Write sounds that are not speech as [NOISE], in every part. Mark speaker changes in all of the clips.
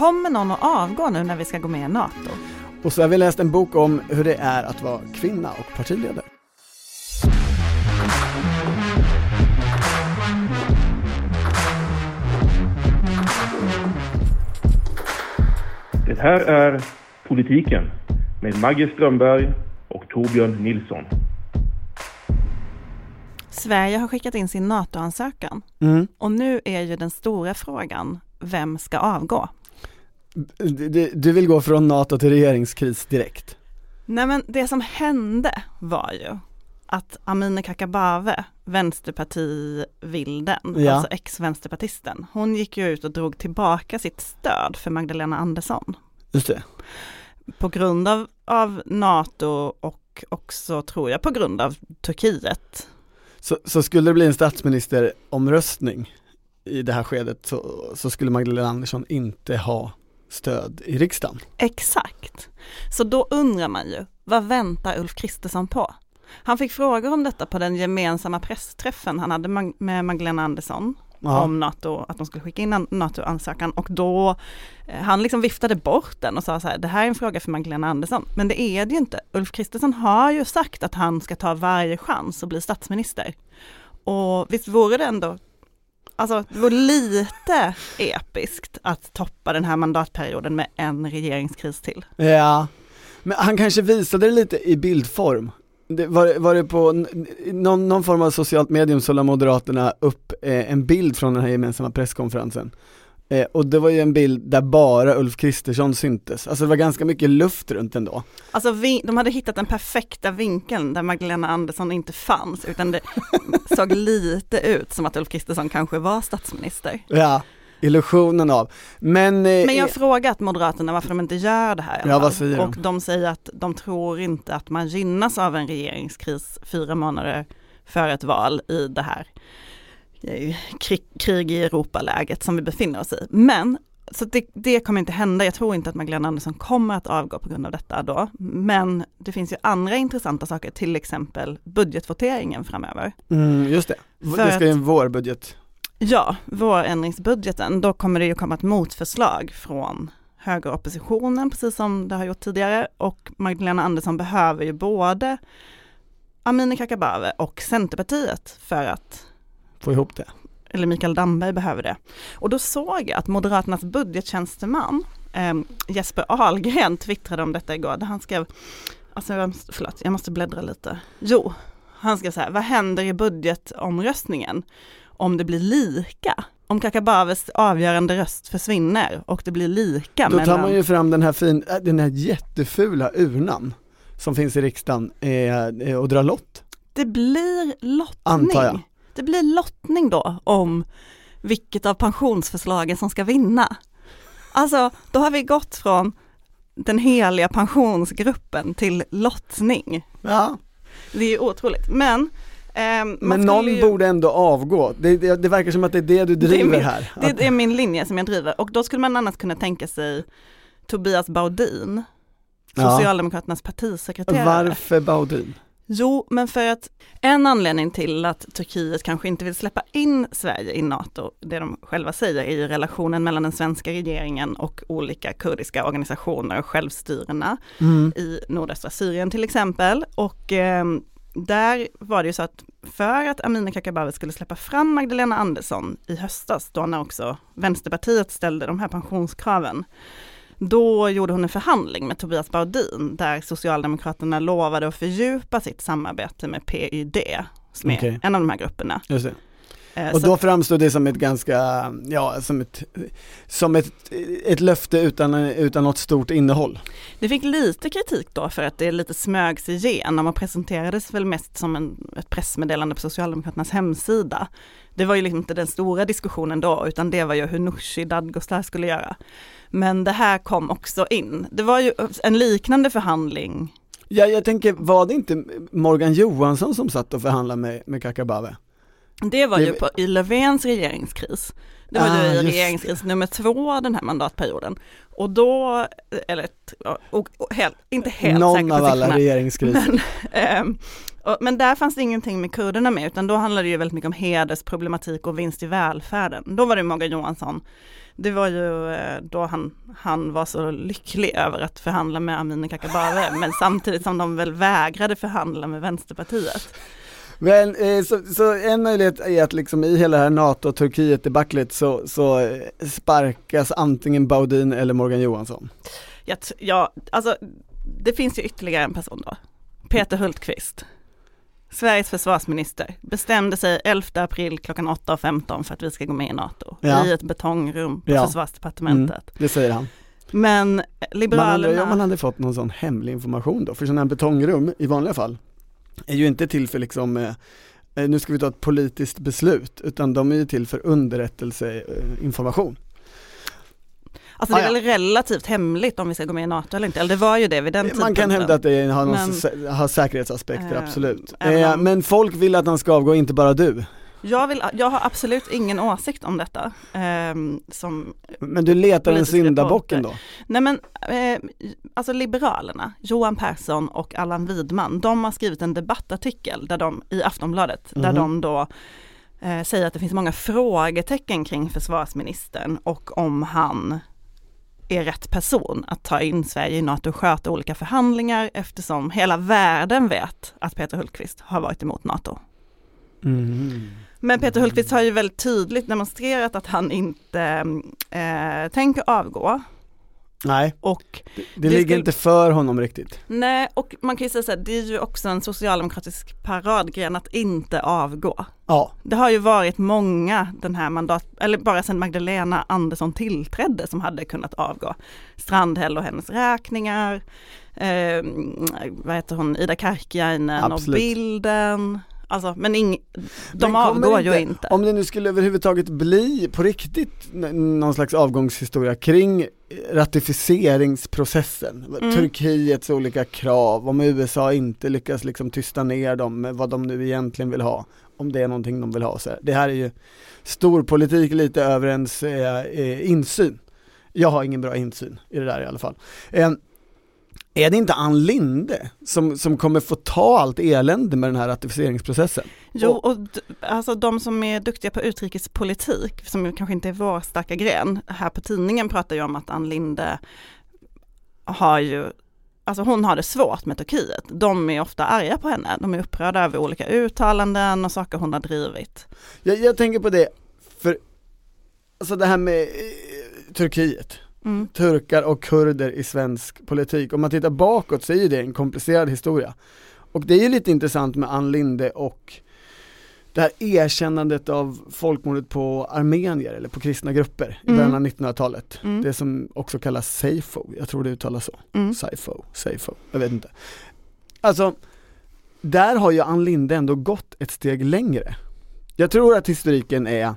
Speaker 1: Kommer någon att avgå nu när vi ska gå med i NATO?
Speaker 2: Och så har vi läst en bok om hur det är att vara kvinna och partiledare.
Speaker 3: Det här är Politiken med Maggie Strömberg och Torbjörn Nilsson.
Speaker 1: Sverige har skickat in sin NATO-ansökan
Speaker 2: Mm.
Speaker 1: och nu är ju den stora frågan, vem ska avgå?
Speaker 2: Du, du- vill gå från NATO till regeringskris direkt?
Speaker 1: Nej men det som hände var ju att Amineh Kakabaveh, vänsterpartivilden,
Speaker 2: Ja.
Speaker 1: alltså ex-vänsterpartisten, hon gick ju ut och drog tillbaka sitt stöd för Magdalena Andersson
Speaker 2: Just det.
Speaker 1: på grund av, av NATO och också tror jag på grund av Turkiet.
Speaker 2: Så, så skulle det bli en statsministeromröstning i det här skedet så, så skulle Magdalena Andersson inte ha stöd i riksdagen.
Speaker 1: Exakt. Så då undrar man ju, vad väntar Ulf Kristersson på? Han fick frågor om detta på den gemensamma pressträffen han hade med Magdalena Andersson
Speaker 2: Ja.
Speaker 1: om NATO, att de skulle skicka in en NATO-ansökan och då, eh, han liksom viftade bort den och sa så här, det här är en fråga för Magdalena Andersson. Men det är det ju inte. Ulf Kristersson har ju sagt att han ska ta varje chans att bli statsminister. Och visst vore det ändå, alltså det vore lite episkt att toppa den här mandatperioden med en regeringskris till.
Speaker 2: Ja, men han kanske visade det lite i bildform. Det, var, var det på någon, någon form av socialt medium så la Moderaterna upp eh, en bild från den här gemensamma presskonferensen. Eh, och det var ju en bild där bara Ulf Kristersson syntes, alltså det var ganska mycket luft runt ändå.
Speaker 1: Alltså vi, de hade hittat den perfekta vinkeln där Magdalena Andersson inte fanns, utan det [LAUGHS] såg lite ut som att Ulf Kristersson kanske var statsminister.
Speaker 2: Ja, illusionen av. Men, eh,
Speaker 1: Men jag har frågat Moderaterna varför de inte gör det här
Speaker 2: Ja, vad säger de?
Speaker 1: Och de säger att de tror inte att man gynnas av en regeringskris fyra månader före ett val i det här eh, krig, krig i Europa-läget som vi befinner oss i. Men så det, det kommer inte hända. Jag tror inte att Magdalena Andersson kommer att avgå på grund av detta då. Men det finns ju andra intressanta saker, till exempel budgetvoteringen framöver.
Speaker 2: mm, just det,
Speaker 1: För
Speaker 2: det ska ju en vårbudget.
Speaker 1: Ja, vårändringsbudgeten, då kommer det ju komma ett motförslag från högeroppositionen, precis som det har gjort tidigare. Och Magdalena Andersson behöver ju både Amineh Kakabaveh och Centerpartiet för att,
Speaker 2: Få ihop det.
Speaker 1: eller Mikael Damberg behöver det. Och då såg jag att Moderaternas budgettjänsteman eh, Jesper Ahlgren twittrade om detta igår, där han skrev, alltså jag måste- förlåt, jag måste bläddra lite. Jo, han skrev så här, vad händer i budgetomröstningen om det blir lika? Om Kakabavehs avgörande röst försvinner och det blir lika
Speaker 2: Då tar
Speaker 1: mellan...
Speaker 2: man ju fram den här fin, äh, den här jättefula urnan som finns i riksdagen eh, eh, och drar lott.
Speaker 1: Det blir lottning.
Speaker 2: Antar jag.
Speaker 1: Det blir lottning då om vilket av pensionsförslagen som ska vinna. Alltså, då har vi gått från den heliga pensionsgruppen till lottning.
Speaker 2: Ja,
Speaker 1: Det är otroligt. Men, man
Speaker 2: men någon
Speaker 1: ju,
Speaker 2: borde ändå avgå. Det, det, det verkar som att det är det du
Speaker 1: Det
Speaker 2: driver
Speaker 1: min-
Speaker 2: här. Att-
Speaker 1: det är min linje som jag driver och då skulle man annars kunna tänka sig Tobias Baudin,
Speaker 2: Ja.
Speaker 1: Socialdemokraternas partisekreterare.
Speaker 2: Varför Baudin?
Speaker 1: Jo, men för att en anledning till att Turkiet kanske inte vill släppa in Sverige i NATO, det de själva säger, är ju relationen mellan den svenska regeringen och olika kurdiska organisationer och självstyrena
Speaker 2: Mm.
Speaker 1: i nordöstra Syrien till exempel. Och eh, där var det ju så att för att Amineh Kakabaveh skulle släppa fram Magdalena Andersson i höstas, då när också Vänsterpartiet ställde de här pensionskraven, då gjorde hon en förhandling med Tobias Baudin där Socialdemokraterna lovade att fördjupa sitt samarbete med PYD, som är
Speaker 2: Okej.
Speaker 1: en av de här grupperna. Eh,
Speaker 2: Och då framstod det som ett ganska, ja som ett, som ett, ett löfte utan, utan något stort innehåll.
Speaker 1: Det fick lite kritik då för att det lite smög sig igenom och presenterades väl mest som en, ett pressmeddelande på Socialdemokraternas hemsida. Det var ju liksom inte den stora diskussionen då, utan det var ju hur Nooshi Dadgostar skulle göra. Men det här kom också in. Det var ju en liknande förhandling.
Speaker 2: Ja, jag tänker, var det inte Morgan Johansson som satt och förhandlade med, med Kakabaveh?
Speaker 1: Det var
Speaker 2: Det-
Speaker 1: ju på, i Löfvens regeringskris. Det var
Speaker 2: Ah,
Speaker 1: ju regeringskris nummer två den här mandatperioden. Och då, eller och, och helt, inte helt
Speaker 2: Någon
Speaker 1: säker på
Speaker 2: av alla regeringskriser.
Speaker 1: Men, ehm, Och, men där fanns det ingenting med kurderna med, utan då handlade det ju väldigt mycket om hedersproblematik och vinst i välfärden. Då var det Morgan Johansson. Det var ju eh, då han, han var så lycklig över att förhandla med Amineh Kakabaveh, men samtidigt som de väl vägrade förhandla med Vänsterpartiet.
Speaker 2: Men eh, så, så, en möjlighet är att liksom i hela det här NATO-Turkiet-debaclet så, så eh, sparkas antingen Baudin eller Morgan Johansson.
Speaker 1: Ja, ja, alltså det finns ju ytterligare en person då. Peter Hultqvist. Sveriges försvarsminister bestämde sig 11 april klockan 8.15 för att vi ska gå med i NATO. Ja. I ett betongrum på ja. försvarsdepartementet. Mm,
Speaker 2: det säger han.
Speaker 1: Men Liberalerna... Man undrar
Speaker 2: om man hade fått någon sån hemlig information då, för sådana här betongrum i vanliga fall är ju inte till för liksom eh, eh, nu ska vi ta ett politiskt beslut, utan de är ju till för underrättelseinformation.
Speaker 1: Alltså det är ah, väl relativt hemligt om vi ska gå med i NATO eller inte, eller det var ju det vid den tidpunkten.
Speaker 2: Man kan hävda att det har, någon, men, har säkerhetsaspekter, äh, absolut. Äh, men folk vill att han ska avgå, inte bara du.
Speaker 1: Jag, vill, jag har absolut ingen åsikt om detta. Eh, som
Speaker 2: men du letar en syndabocken då?
Speaker 1: Nej men, eh, alltså Liberalerna, Johan Persson och Allan Widman, de har skrivit en debattartikel där de, i Aftonbladet, mm -hmm. där mhm. de då eh, säger att det finns många frågetecken kring försvarsministern och om han är rätt person att ta in Sverige i NATO och sköta olika förhandlingar eftersom hela världen vet att Peter Hultqvist har varit emot NATO. Mm. Men Peter Hultqvist har ju väldigt tydligt demonstrerat att han inte eh, tänker avgå.
Speaker 2: Nej, och det, det, ligger skulle... inte för honom riktigt.
Speaker 1: Nej, och man kan ju säga så här, det är ju också en socialdemokratisk paradgren att inte avgå.
Speaker 2: Ja.
Speaker 1: Det har ju varit många den här mandat, eller bara sedan Magdalena Andersson tillträdde som hade kunnat avgå. Strandhäll och hennes räkningar, eh, vad heter hon, Ida Karkiainen och Bilden. Alltså, men ing, de avgår inte, ju inte.
Speaker 2: Om det nu skulle överhuvudtaget bli på riktigt någon slags avgångshistoria kring ratificeringsprocessen, mm. Turkiets olika krav, om USA inte lyckas liksom tysta ner dem med vad de nu egentligen vill ha, om det är någonting de vill ha. Så det här är ju storpolitik lite över ens eh, eh, insyn. Jag har ingen bra insyn i det där i alla fall. Eh, är det inte Ann Linde som, som kommer få ta allt elände med den här ratificeringsprocessen?
Speaker 1: Jo, och alltså de som är duktiga på utrikespolitik, som kanske inte är vår starka gren, här på tidningen pratar ju om att Ann Linde har ju Alltså hon har det svårt med Turkiet. De är ofta arga på henne. De är upprörda över olika uttalanden och saker hon har drivit.
Speaker 2: Jag, jag tänker på det, för alltså det här med eh, Turkiet mm. turkar och kurder i svensk politik. Om man tittar bakåt så är det en komplicerad historia. Och det är ju lite intressant med Ann Linde och det här erkännandet av folkmordet på armenier eller på kristna grupper i mm. början av 1900-talet. Mm. Det som också kallas Seifo, jag tror det uttalas så. Mm. Seifo, Seifo, jag vet inte. Alltså, där har ju Ann Linde ändå gått ett steg längre. Jag tror att historiken är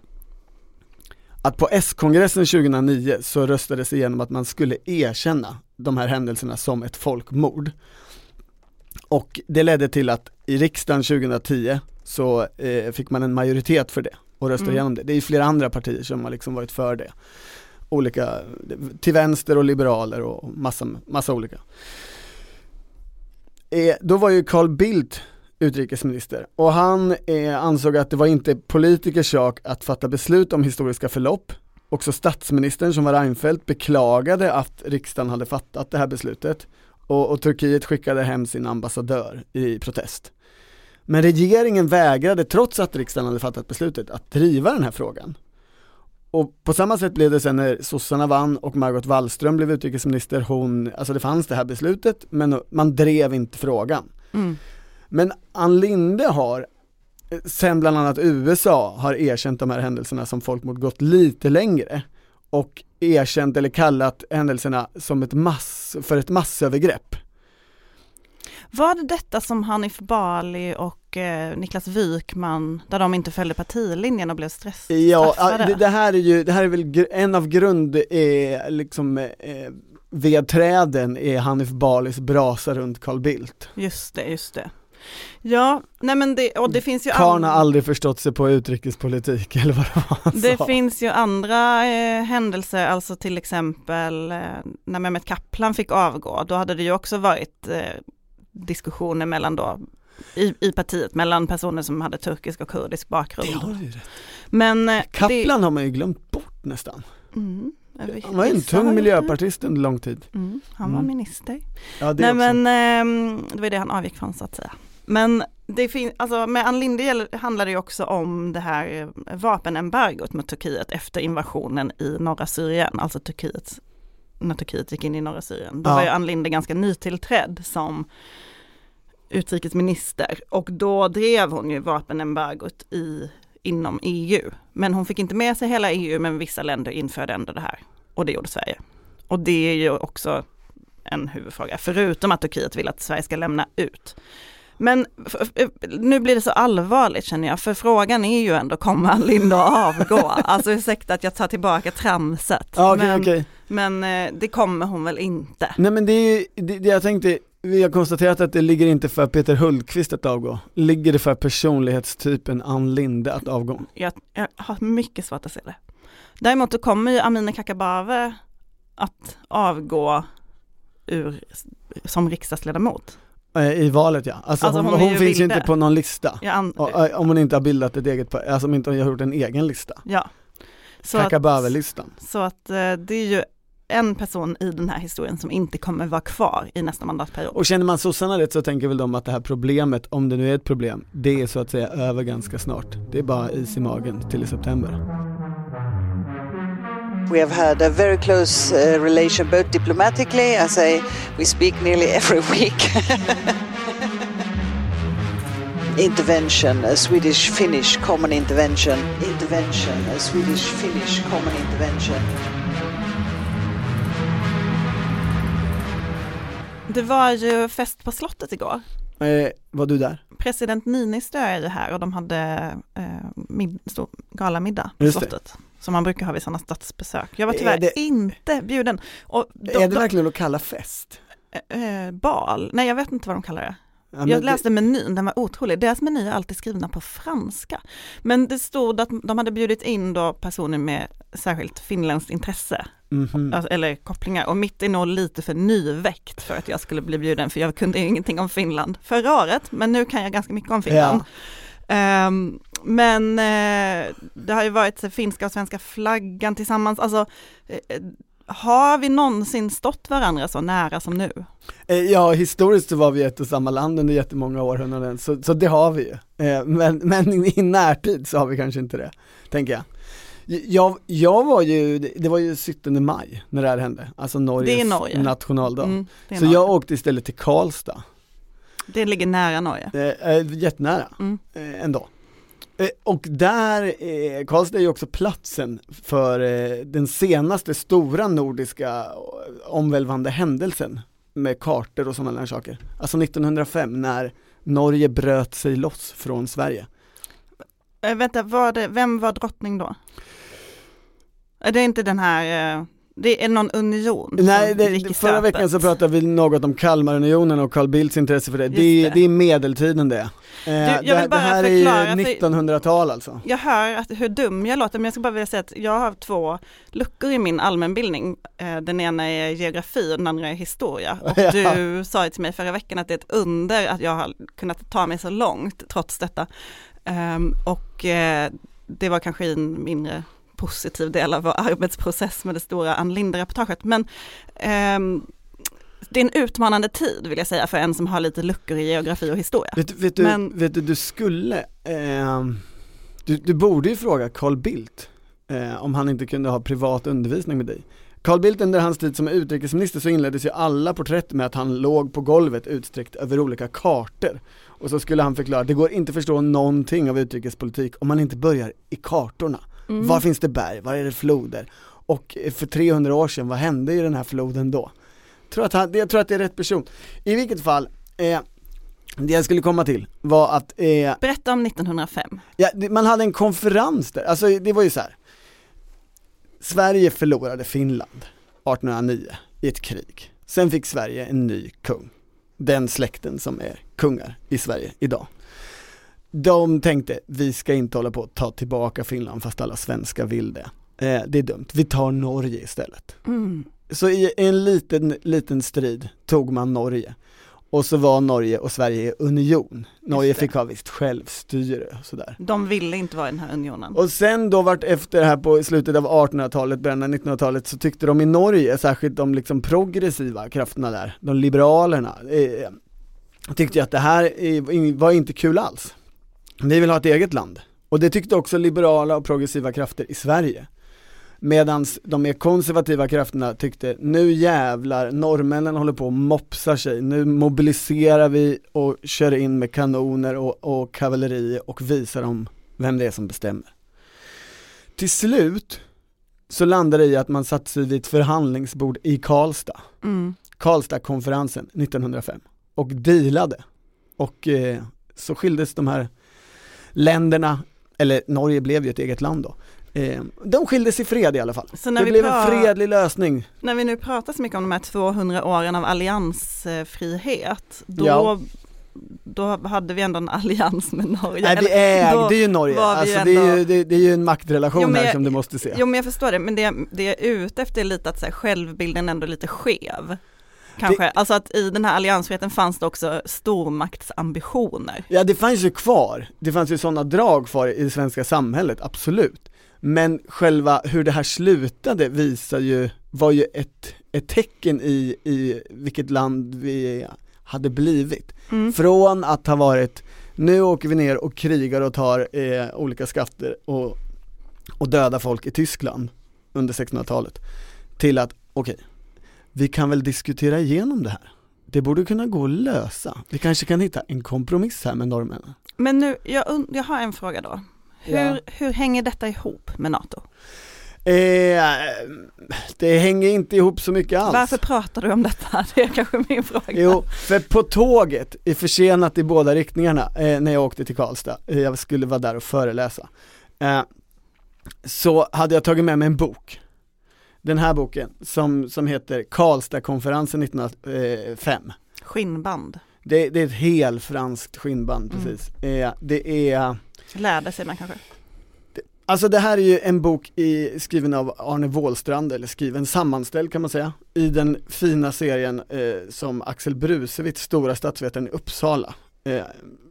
Speaker 2: att på S-kongressen 2009 så röstades igenom att man skulle erkänna de här händelserna som ett folkmord. Och det ledde till att i riksdagen 2010 så eh, fick man en majoritet för det och röstade mm. igenom det. Det är flera andra partier som har liksom varit för det. Olika, till vänster och liberaler och massa, massa olika. Eh, då var ju Carl Bildt utrikesminister och han eh, ansåg att det var inte politikers sak att fatta beslut om historiska förlopp. Också statsministern som var Reinfeldt beklagade att riksdagen hade fattat det här beslutet och, och Turkiet skickade hem sin ambassadör i protest. Men regeringen vägrade, trots att riksdagen hade fattat beslutet, att driva den här frågan. Och på samma sätt blev det sen när sossarna vann och Margot Wallström blev utrikesminister, hon, alltså det fanns det här beslutet men man drev inte frågan. Mm. Men Ann Linde har, sen bland annat USA, har erkänt de här händelserna som folkmord gått lite längre och erkänt eller kallat händelserna som ett mass, för ett massövergrepp.
Speaker 1: Var det detta som Hanif Bali och eh, Niklas Wykman, där de inte följde partilinjen och blev stressade?
Speaker 2: Ja, det, det, här är ju, det här är väl en av grund, eh, liksom, eh, vedträden är Hanif Balis brasa runt Carl Bildt.
Speaker 1: Just det, just det. Ja, nej men det, och det finns ju
Speaker 2: Karn har aldrig förstått sig på utrikespolitik [LAUGHS] eller vad det var han
Speaker 1: Det sa. finns ju andra eh, händelser, alltså till exempel eh, när Mehmet Kaplan fick avgå, då hade det ju också varit eh, diskussioner mellan då i, i partiet mellan personer som hade turkisk och kurdisk bakgrund.
Speaker 2: Det har du rätt.
Speaker 1: Men eh,
Speaker 2: Kaplan har man ju glömt bort nästan.
Speaker 1: det, mm,
Speaker 2: Han var en tung
Speaker 1: det.
Speaker 2: miljöpartist under lång tid.
Speaker 1: Mm, han var
Speaker 2: Mm.
Speaker 1: minister.
Speaker 2: Ja, det
Speaker 1: Nej
Speaker 2: också.
Speaker 1: men ehm, det var det han avgick från så att säga. Men det alltså med Ann Linde handlar det också om det här eh, vapenembargot mot Turkiet efter invasionen i norra Syrien, alltså Turkiet, när Turkiet gick in i norra Syrien. Då
Speaker 2: Ja.
Speaker 1: var ju Ann Linde ganska nytillträdd som utrikesminister och då drev hon ju vapenembargot i, inom EU. Men hon fick inte med sig hela EU men vissa länder införde ändå det här och det gjorde Sverige. Och det är ju också en huvudfråga, förutom att Turkiet vill att Sverige ska lämna ut. Men f- nu blir det så allvarligt känner jag, för frågan är ju ändå, kommer Ann Linde att avgå? [LAUGHS] Alltså ursäkta att jag tar tillbaka tramset.
Speaker 2: Ja, okej,
Speaker 1: men
Speaker 2: okej.
Speaker 1: men eh, det kommer hon väl inte.
Speaker 2: Nej men det är det, det jag tänkte, vi har konstaterat att det ligger inte för Peter Hultqvist att avgå. Ligger det för personlighetstypen Ann Linde att avgå?
Speaker 1: Jag, jag har mycket svårt att se det. Däremot då kommer ju Amineh Kakabaveh att avgå ur, som riksdagsledamot.
Speaker 2: Eh, I valet ja. Alltså,
Speaker 1: Alltså,
Speaker 2: hon,
Speaker 1: hon
Speaker 2: hon, finns ju inte på någon lista. Och, eh, Om hon inte har bildat ett eget, alltså om inte hon har gjort en egen lista.
Speaker 1: ja.
Speaker 2: Kakabaveh-listan.
Speaker 1: så att eh, det är ju en person i den här historien som inte kommer vara kvar i nästa mandatperiod.
Speaker 2: Och känner man sossarna rätt så tänker väl de att det här problemet, om det nu är ett problem, det är så att säga över ganska snart. Det är bara is i magen till i september.
Speaker 4: We have had a very close uh, relation, both diplomatically, as I we speak nearly [LAUGHS] every week. [LAUGHS] intervention, a Swedish-Finnish common intervention. Intervention, a Swedish-Finnish common intervention.
Speaker 1: Det var ju fest på slottet igår.
Speaker 2: Eh, var du där?
Speaker 1: President Niinistö är ju här och de hade eh, mid, stor galamiddag på
Speaker 2: Just det.
Speaker 1: Som man brukar ha vid sådana statsbesök. Jag var tyvärr
Speaker 2: Är det-
Speaker 1: inte bjuden. Och de,
Speaker 2: är det
Speaker 1: de,
Speaker 2: verkligen att kalla fest?
Speaker 1: eh, bal? Nej jag vet inte vad de kallar det.
Speaker 2: Ja,
Speaker 1: jag
Speaker 2: det-
Speaker 1: läste menyn, den var otrolig. Deras meny är alltid skrivna på franska. Men det stod att de hade bjudit in då personer med särskilt finländskt intresse,
Speaker 2: Mhm.
Speaker 1: alltså, eller kopplingar. Och mitt är nog lite för nyväckt för att jag skulle bli bjuden, för jag kunde ingenting om Finland förra året, men nu kan jag ganska mycket om Finland. Ehm, men eh, det har ju varit så finska och svenska flaggan tillsammans, alltså eh, har vi någonsin stått varandra så nära som nu?
Speaker 2: Eh, Ja, historiskt så var vi ett och samma land under jättemånga århundraden, så, så det har vi ju. Eh, Men, [LAUGHS] men i närtid så har vi kanske inte det, tänker jag. Jag, jag var ju, det var ju 17 maj när det här hände, alltså Norges
Speaker 1: Norge.
Speaker 2: nationaldag.
Speaker 1: Mm,
Speaker 2: så
Speaker 1: Norge.
Speaker 2: jag åkte istället till Karlstad,
Speaker 1: Det ligger nära Norge.
Speaker 2: eh, eh, jättenära
Speaker 1: Mm.
Speaker 2: eh, ändå. Eh, och där, eh, Karlstad är ju också platsen för eh, den senaste stora nordiska eh, omvälvande händelsen med kartor och sådana där saker. Alltså 1905 när Norge bröt sig loss från Sverige.
Speaker 1: Äh, vänta, var det, vem var drottning då? Är det inte den här, eh, det är någon union
Speaker 2: Nej, det,
Speaker 1: i
Speaker 2: förra veckan så pratade vi något om Kalmarunionen och Carl Bildts intresse för det. Det, är-
Speaker 1: det.
Speaker 2: det är medeltiden det. Eh,
Speaker 1: jag vill
Speaker 2: det, det
Speaker 1: bara
Speaker 2: här
Speaker 1: förklara,
Speaker 2: är
Speaker 1: för-
Speaker 2: 1900-tal alltså.
Speaker 1: Jag hör att, hur dum jag låter, men jag ska bara vilja säga att jag har två luckor i min allmänbildning. Eh, Den ena är geografi och den andra är historia. Och [LAUGHS]
Speaker 2: Ja.
Speaker 1: du sa ju till mig förra veckan att det är ett under att jag har kunnat ta mig så långt trots detta. Ehm, Och eh, det var kanske en mindre positiv del av vår arbetsprocess med det stora Ann Linde-reportaget. Men ehm, det är en utmanande tid vill jag säga för en som har lite luckor i geografi och historia.
Speaker 2: Vet, vet, du,
Speaker 1: Men-
Speaker 2: vet du, du skulle, ehm, du, du borde ju fråga Carl Bildt eh, om han inte kunde ha privat undervisning med dig. Carl Bildt under hans tid som utrikesminister så inleddes ju alla porträtt med att han låg på golvet utsträckt över olika kartor. Och så skulle han förklara, det går inte att förstå någonting av utrikespolitik om man inte börjar i kartorna.
Speaker 1: Mm.
Speaker 2: Var finns det berg, var är det floder? Och för 300 år sedan, vad hände i den här floden då? Tror att han, jag tror att det är rätt person. I vilket fall, eh, det jag skulle komma till var att eh,
Speaker 1: Berätta om 1905.
Speaker 2: ja, man hade en konferens där, alltså det var ju så här. Sverige förlorade Finland 1809 i ett krig. Sen fick Sverige en ny kung. Den släkten som är kungar i Sverige idag. De tänkte, vi ska inte hålla på att ta tillbaka Finland fast alla svenskar vill det. Eh, det är dumt, vi tar Norge istället.
Speaker 1: Mm.
Speaker 2: Så i en liten, liten strid tog man Norge. och så var Norge och Sverige i union. Norge fick ha visst självstyre och sådär.
Speaker 1: De ville inte vara i den här unionen.
Speaker 2: Och sen då vart efter här på slutet av 1800-talet, början av 1900-talet så tyckte de i Norge, särskilt de liksom progressiva krafterna där, de liberalerna, eh, tyckte att det här eh, var inte kul alls. Vi vill ha ett eget land. Och det tyckte också liberala och progressiva krafter i Sverige. Medan de mer konservativa krafterna tyckte, nu jävlar, norrmännen håller på och mopsar sig, nu mobiliserar vi och kör in med kanoner och, och kavalleri och visar dem vem det är som bestämmer. Till slut så landade det i att man satte sig vid ett förhandlingsbord i Karlstad,
Speaker 1: Mm.
Speaker 2: Karlstadkonferensen 1905 och dealade. Och eh, så skildes de här länderna, eller Norge blev ju ett eget land då, eh, de skildes i fred i alla fall. Det blev en fredlig lösning.
Speaker 1: när vi nu pratar så mycket om de här 200 åren av alliansfrihet, då,
Speaker 2: Ja.
Speaker 1: då hade vi ändå en allians med Norge.
Speaker 2: Nej vi ägde ju Norge, alltså
Speaker 1: ju
Speaker 2: det, är
Speaker 1: ändå-
Speaker 2: ju, det, det är ju en maktrelation
Speaker 1: Jo, men
Speaker 2: här
Speaker 1: jag-
Speaker 2: som du måste se.
Speaker 1: Jo men jag förstår det, men det, det jag är ute efter är lite att så här, självbilden ändå är lite skev. Kanske, alltså att i den här alliansfriheten fanns det också stormaktsambitioner.
Speaker 2: Ja det fanns ju kvar, det fanns ju sådana drag kvar i det svenska samhället, absolut. Men själva hur det här slutade visar ju, var ju ett, ett tecken i, i vilket land vi hade blivit.
Speaker 1: Mm.
Speaker 2: Från att ha varit, nu åker vi ner och krigar och tar eh, olika skatter och, och dödar folk i Tyskland under 1600-talet. Till att, okej, vi kan väl diskutera igenom det här. Det borde kunna gå att lösa. Vi kanske kan hitta en kompromiss här med norrmännen.
Speaker 1: Men nu, jag, jag har en fråga då. Hur,
Speaker 2: Ja.
Speaker 1: hur hänger detta ihop med NATO?
Speaker 2: Eh, det hänger inte ihop så mycket alls.
Speaker 1: Varför pratar du om detta? [LAUGHS] Det är kanske min fråga.
Speaker 2: Jo, för på tåget, är försenat i båda riktningarna eh, när jag åkte till Karlstad, eh, jag skulle vara där och föreläsa, eh, så hade jag tagit med mig en bok. Den här boken som, som heter Karlstadkonferensen 1905.
Speaker 1: Skinnband,
Speaker 2: Det, det är ett helfranskt skinnband
Speaker 1: Mm.
Speaker 2: precis. Eh, det är
Speaker 1: lärde sig man kanske.
Speaker 2: Alltså det här är ju en bok i, skriven av Arne Wåhlstrand, eller skriven sammanställd kan man säga, i den fina serien eh, som Axel Brusewitz, stora statsvetaren i Uppsala, eh,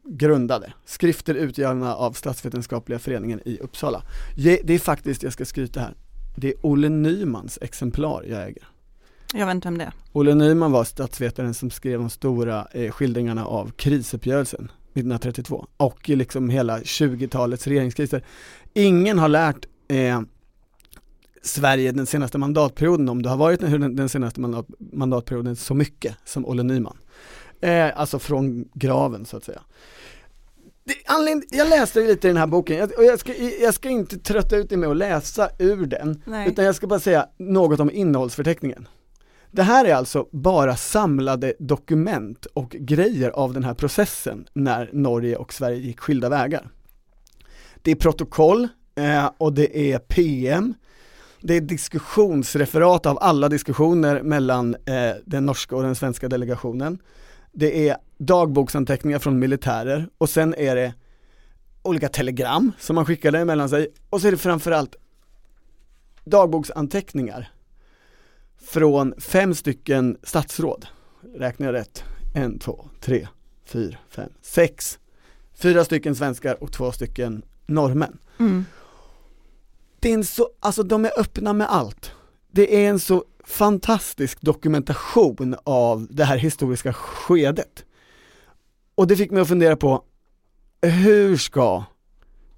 Speaker 2: grundade. Skrifter utgivna av Statsvetenskapliga föreningen i Uppsala. Det är faktiskt, jag ska skryta här, det är Olle Nymans exemplar jag äger.
Speaker 1: Jag vet inte vem det är.
Speaker 2: Olle Nyman var statsvetaren som skrev de stora eh, skildringarna av krisuppgörelsen 1932 och liksom hela 20-talets regeringskriser. Ingen har lärt eh, Sverige den senaste mandatperioden, om det har varit den, den senaste mandat, mandatperioden så mycket som Olle Nyman. Eh, alltså från graven så att säga. Det, jag läste lite i den här boken, jag, och jag ska, jag ska inte trötta ut dig med att läsa ur den,
Speaker 1: Nej.
Speaker 2: utan jag ska bara säga något om innehållsförteckningen. Det här är alltså bara samlade dokument och grejer av den här processen när Norge och Sverige gick skilda vägar. Det är protokoll eh, och det är PM, det är diskussionsreferat av alla diskussioner mellan eh, den norska och den svenska delegationen. Det är dagboksanteckningar från militärer och sen är det olika telegram som man skickade mellan sig och så är det framförallt dagboksanteckningar från fem stycken statsråd. Räknar jag rätt? En, två, tre, fyra, fem, sex. Fyra stycken svenskar och två stycken norrmän.
Speaker 1: Mm.
Speaker 2: Det är en så, alltså de är öppna med allt. Det är en så fantastisk dokumentation av det här historiska skedet. Och det fick mig att fundera på, hur ska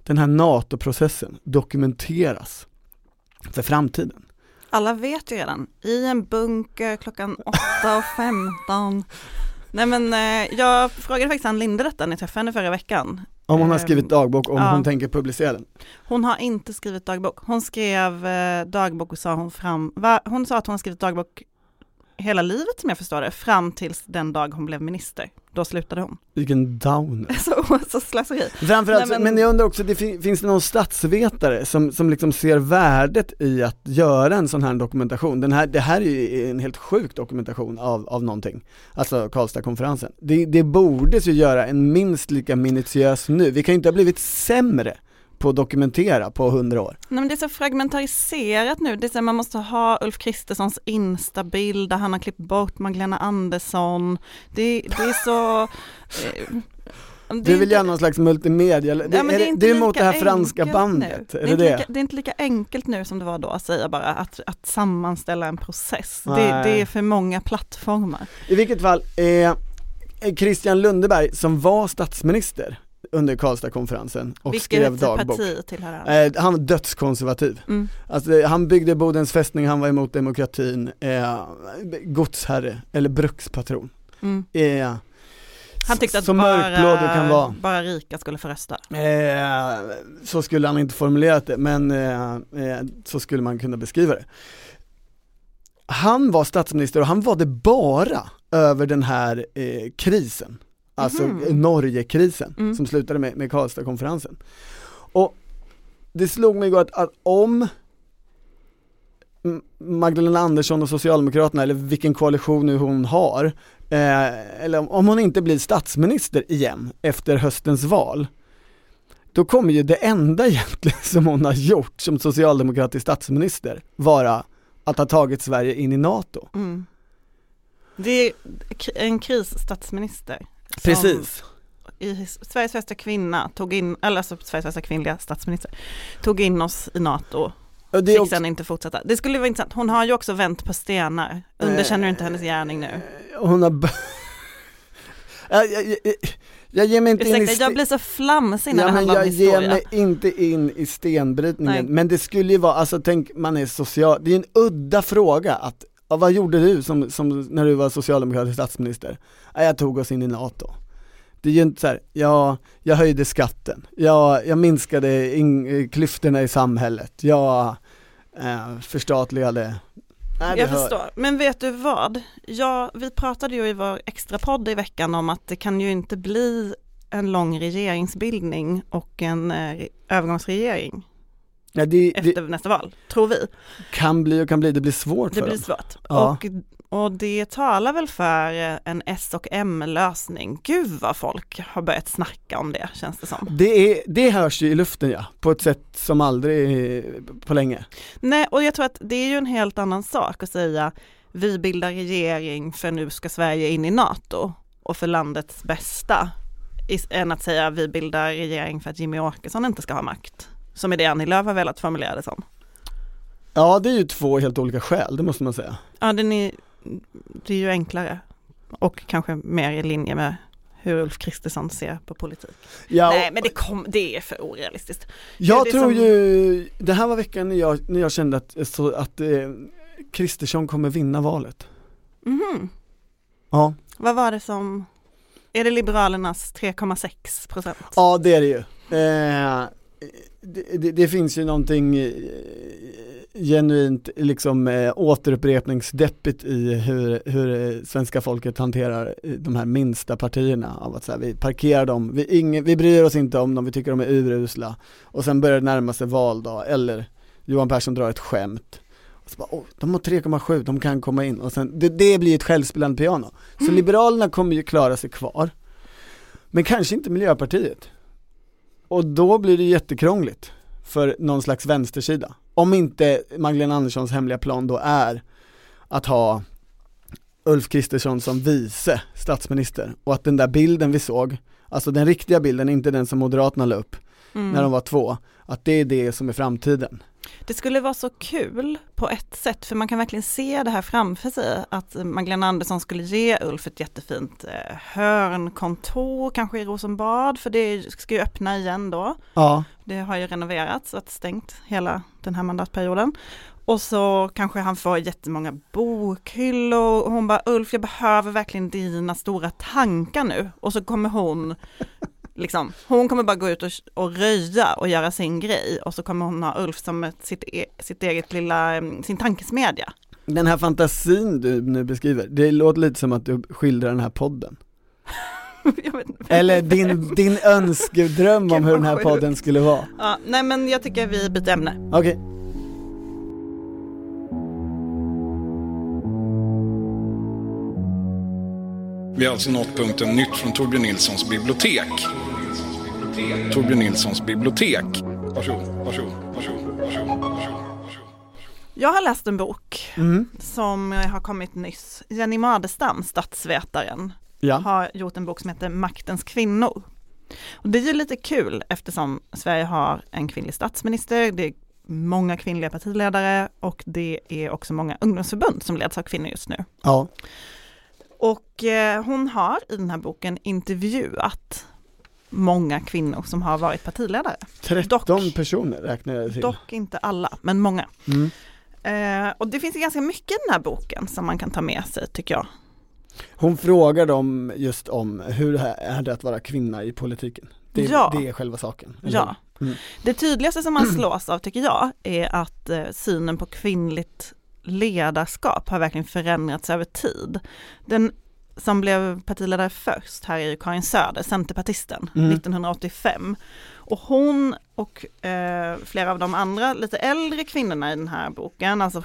Speaker 2: den här NATO-processen dokumenteras för framtiden?
Speaker 1: Alla vet ju redan, i en bunker klockan 8.15. [LAUGHS] Nej men eh, jag frågade faktiskt Ann Linde detta när jag träffade henne förra veckan.
Speaker 2: Om hon har
Speaker 1: Ehm,
Speaker 2: skrivit dagbok, om
Speaker 1: ja.
Speaker 2: hon tänker publicera den.
Speaker 1: Hon har inte skrivit dagbok. Hon skrev eh, dagbok och sa hon fram, va? hon sa att hon har skrivit dagbok hela livet som jag förstår det, fram tills den dag hon blev minister. Då slutade hon.
Speaker 2: Vilken downer. [LAUGHS]
Speaker 1: Så, så slöseri.
Speaker 2: Framförallt,
Speaker 1: Nej,
Speaker 2: men...
Speaker 1: men-
Speaker 2: jag undrar också, det fin- finns det någon statsvetare som, som liksom ser värdet i att göra en sån här dokumentation? Den här, det här är ju en helt sjuk dokumentation av, av någonting, alltså Karlstadkonferensen. Det, det borde ju göra en minst lika minutiös nu, vi kan ju inte ha blivit sämre på att dokumentera på hundra år.
Speaker 1: Nej, men det är så fragmentariserat nu, det är så man måste ha Ulf Kristerssons instabild där han har klippt bort Magdalena Andersson. Det, det är så... Eh,
Speaker 2: du vill göra någon slags multimedia, det, ja, det, är, det är mot det här franska bandet?
Speaker 1: Är det, är det? Lika, det är inte lika enkelt nu som det var då att säga bara att, att sammanställa en process. Det, det, är för många plattformar.
Speaker 2: I vilket fall, eh, Christian Lundeberg som var statsminister under Karlstadkonferensen och
Speaker 1: Vilket
Speaker 2: skrev dagbok.
Speaker 1: parti tillhör han?
Speaker 2: Eh, han var dödskonservativ. Mm. Alltså, han byggde Bodens fästning, han var emot demokratin, eh, godsherre eller brukspatron. Mm. Eh,
Speaker 1: han tyckte att bara, kan vara. bara rika skulle få rösta.
Speaker 2: Eh, så skulle han inte formulerat det, men eh, eh, så skulle man kunna beskriva det. Han var statsminister och han var det bara över den här eh, krisen, alltså mm. Norgekrisen mm. som slutade med, med Karlstadkonferensen. Och det slog mig igår att, att om Magdalena Andersson och Socialdemokraterna, eller vilken koalition nu hon har, eh, eller om hon inte blir statsminister igen efter höstens val, då kommer ju det enda [LAUGHS] egentligen som hon har gjort som socialdemokratisk statsminister vara att ha tagit Sverige in i NATO. Mm.
Speaker 1: Det är en krisstatsminister.
Speaker 2: Precis.
Speaker 1: I Sveriges första kvinna tog in, eller alltså Sveriges första kvinnliga statsminister, tog in oss i NATO det fick också... sen inte fortsätta. Det skulle vara intressant, hon har ju också vänt på stenar. Underkänner du inte hennes gärning nu?
Speaker 2: Hon har jag, [LAUGHS] jag, jag, jag ger mig inte
Speaker 1: Ursäkta,
Speaker 2: in i
Speaker 1: jag blir så flamsig när
Speaker 2: ja,
Speaker 1: det handlar
Speaker 2: om
Speaker 1: historia.
Speaker 2: Jag ger mig inte in i stenbrytningen, Nej. men det skulle ju vara, alltså tänk man är social, det är en udda fråga att, ja, vad gjorde du som, som när du var socialdemokratisk statsminister? Ja, jag tog oss in i NATO. Det är ju inte så här, ja, jag höjde skatten, ja, jag minskade in, klyftorna i samhället, jag eh, förstatligade
Speaker 1: Nej, jag hör. förstår, men vet du vad? Ja, vi pratade ju i vår extra podd i veckan om att det kan ju inte bli en lång regeringsbildning och en eh, övergångsregering ja, det, efter det, nästa val, tror vi.
Speaker 2: Kan bli och kan bli, det blir svårt
Speaker 1: det
Speaker 2: för
Speaker 1: blir
Speaker 2: dem.
Speaker 1: svårt. Ja. Och och det talar väl för en S och M-lösning. Gud vad folk har börjat snacka om det känns det som.
Speaker 2: Det, är, det hörs ju i luften ja, på ett sätt som aldrig på länge.
Speaker 1: Nej, och jag tror att det är ju en helt annan sak att säga vi bildar regering för nu ska Sverige in i NATO och för landets bästa än att säga vi bildar regering för att Jimmy Åkesson inte ska ha makt. Som är det Annie Lööf har velat formulera det som.
Speaker 2: Ja det är ju två helt olika skäl, det måste man säga.
Speaker 1: Ja, den är, det är ju enklare och kanske mer i linje med hur Ulf Kristersson ser på politik. Ja, Nej men det, kom, det är för orealistiskt.
Speaker 2: Jag tror som... ju, det här var veckan när jag, när jag kände att, så, att eh, Kristersson kommer vinna valet.
Speaker 1: Mhm.
Speaker 2: Ja.
Speaker 1: Vad var det som, är det Liberalernas 3,6 procent?
Speaker 2: Ja det är det ju. Eh, det, det, det, finns ju någonting eh, genuint liksom äh, återupprepningsdeppigt i hur, hur äh, svenska folket hanterar de här minsta partierna av att så här, vi parkerar dem, vi, ingen, vi bryr oss inte om dem, vi tycker de är urusla och sen börjar det närma sig valdag eller Johan Persson drar ett skämt och så bara, oh, de har 3,7, de kan komma in och sen, det, det blir ett självspelande piano. Så mm. Liberalerna kommer ju klara sig kvar, men kanske inte Miljöpartiet. Och då blir det jättekrångligt för någon slags vänstersida. Om inte Magdalena Anderssons hemliga plan då är att ha Ulf Kristersson som vice statsminister och att den där bilden vi såg, alltså den riktiga bilden, inte den som Moderaterna la upp mm. när de var två, att det är det som är framtiden.
Speaker 1: Det skulle vara så kul på ett sätt, för man kan verkligen se det här framför sig, att Magdalena Andersson skulle ge Ulf ett jättefint eh, hörnkontor, kanske i Rosenbad, för det ska ju öppna igen då.
Speaker 2: Ja.
Speaker 1: Det har ju renoverats och stängt hela den här mandatperioden. Och så kanske han får jättemånga bokhyllor och hon bara Ulf jag behöver verkligen dina stora tankar nu. Och så kommer hon Liksom. Hon kommer bara gå ut och, och röja och göra sin grej och så kommer hon ha Ulf som ett, sitt, e, sitt eget lilla, mm, sin tankesmedja.
Speaker 2: Den här fantasin du nu beskriver, det låter lite som att du skildrar den här podden. [LAUGHS] Eller din, din [LAUGHS] önskedröm om hur den här podden skulle vara.
Speaker 1: Ja, nej men jag tycker vi byter ämne.
Speaker 2: Okej. Okay.
Speaker 5: Vi har alltså nått punkten nytt från Torbjörn Nilssons bibliotek. Torbjörn Nilssons bibliotek. Varsågod, varsågod, varsågod, varsågod, varsågod.
Speaker 1: Jag har läst en bok
Speaker 2: Mm.
Speaker 1: som har kommit nyss. Jenny Madestam, statsvetaren,
Speaker 2: Ja.
Speaker 1: har gjort en bok som heter Maktens kvinnor. Och det är ju lite kul eftersom Sverige har en kvinnlig statsminister, det är många kvinnliga partiledare och det är också många ungdomsförbund som leds av kvinnor just nu.
Speaker 2: ja.
Speaker 1: Och eh, hon har i den här boken intervjuat många kvinnor som har varit partiledare.
Speaker 2: 13
Speaker 1: Dock.
Speaker 2: personer räknar jag till.
Speaker 1: Dock inte alla, men många.
Speaker 2: Mm.
Speaker 1: Eh, och det finns ganska mycket i den här boken som man kan ta med sig tycker jag.
Speaker 2: Hon frågar dem just om hur är det att vara kvinna i politiken. Det,
Speaker 1: Ja.
Speaker 2: det är själva saken.
Speaker 1: Ja.
Speaker 2: Mm.
Speaker 1: Det tydligaste som man [CLEARS THROAT] slås av tycker jag är att eh, synen på kvinnligt ledarskap har verkligen förändrats över tid. Den som blev partiledare först här är ju Karin Söder, centerpartisten,
Speaker 2: Mm.
Speaker 1: 1985. Och hon och eh, flera av de andra lite äldre kvinnorna i den här boken, alltså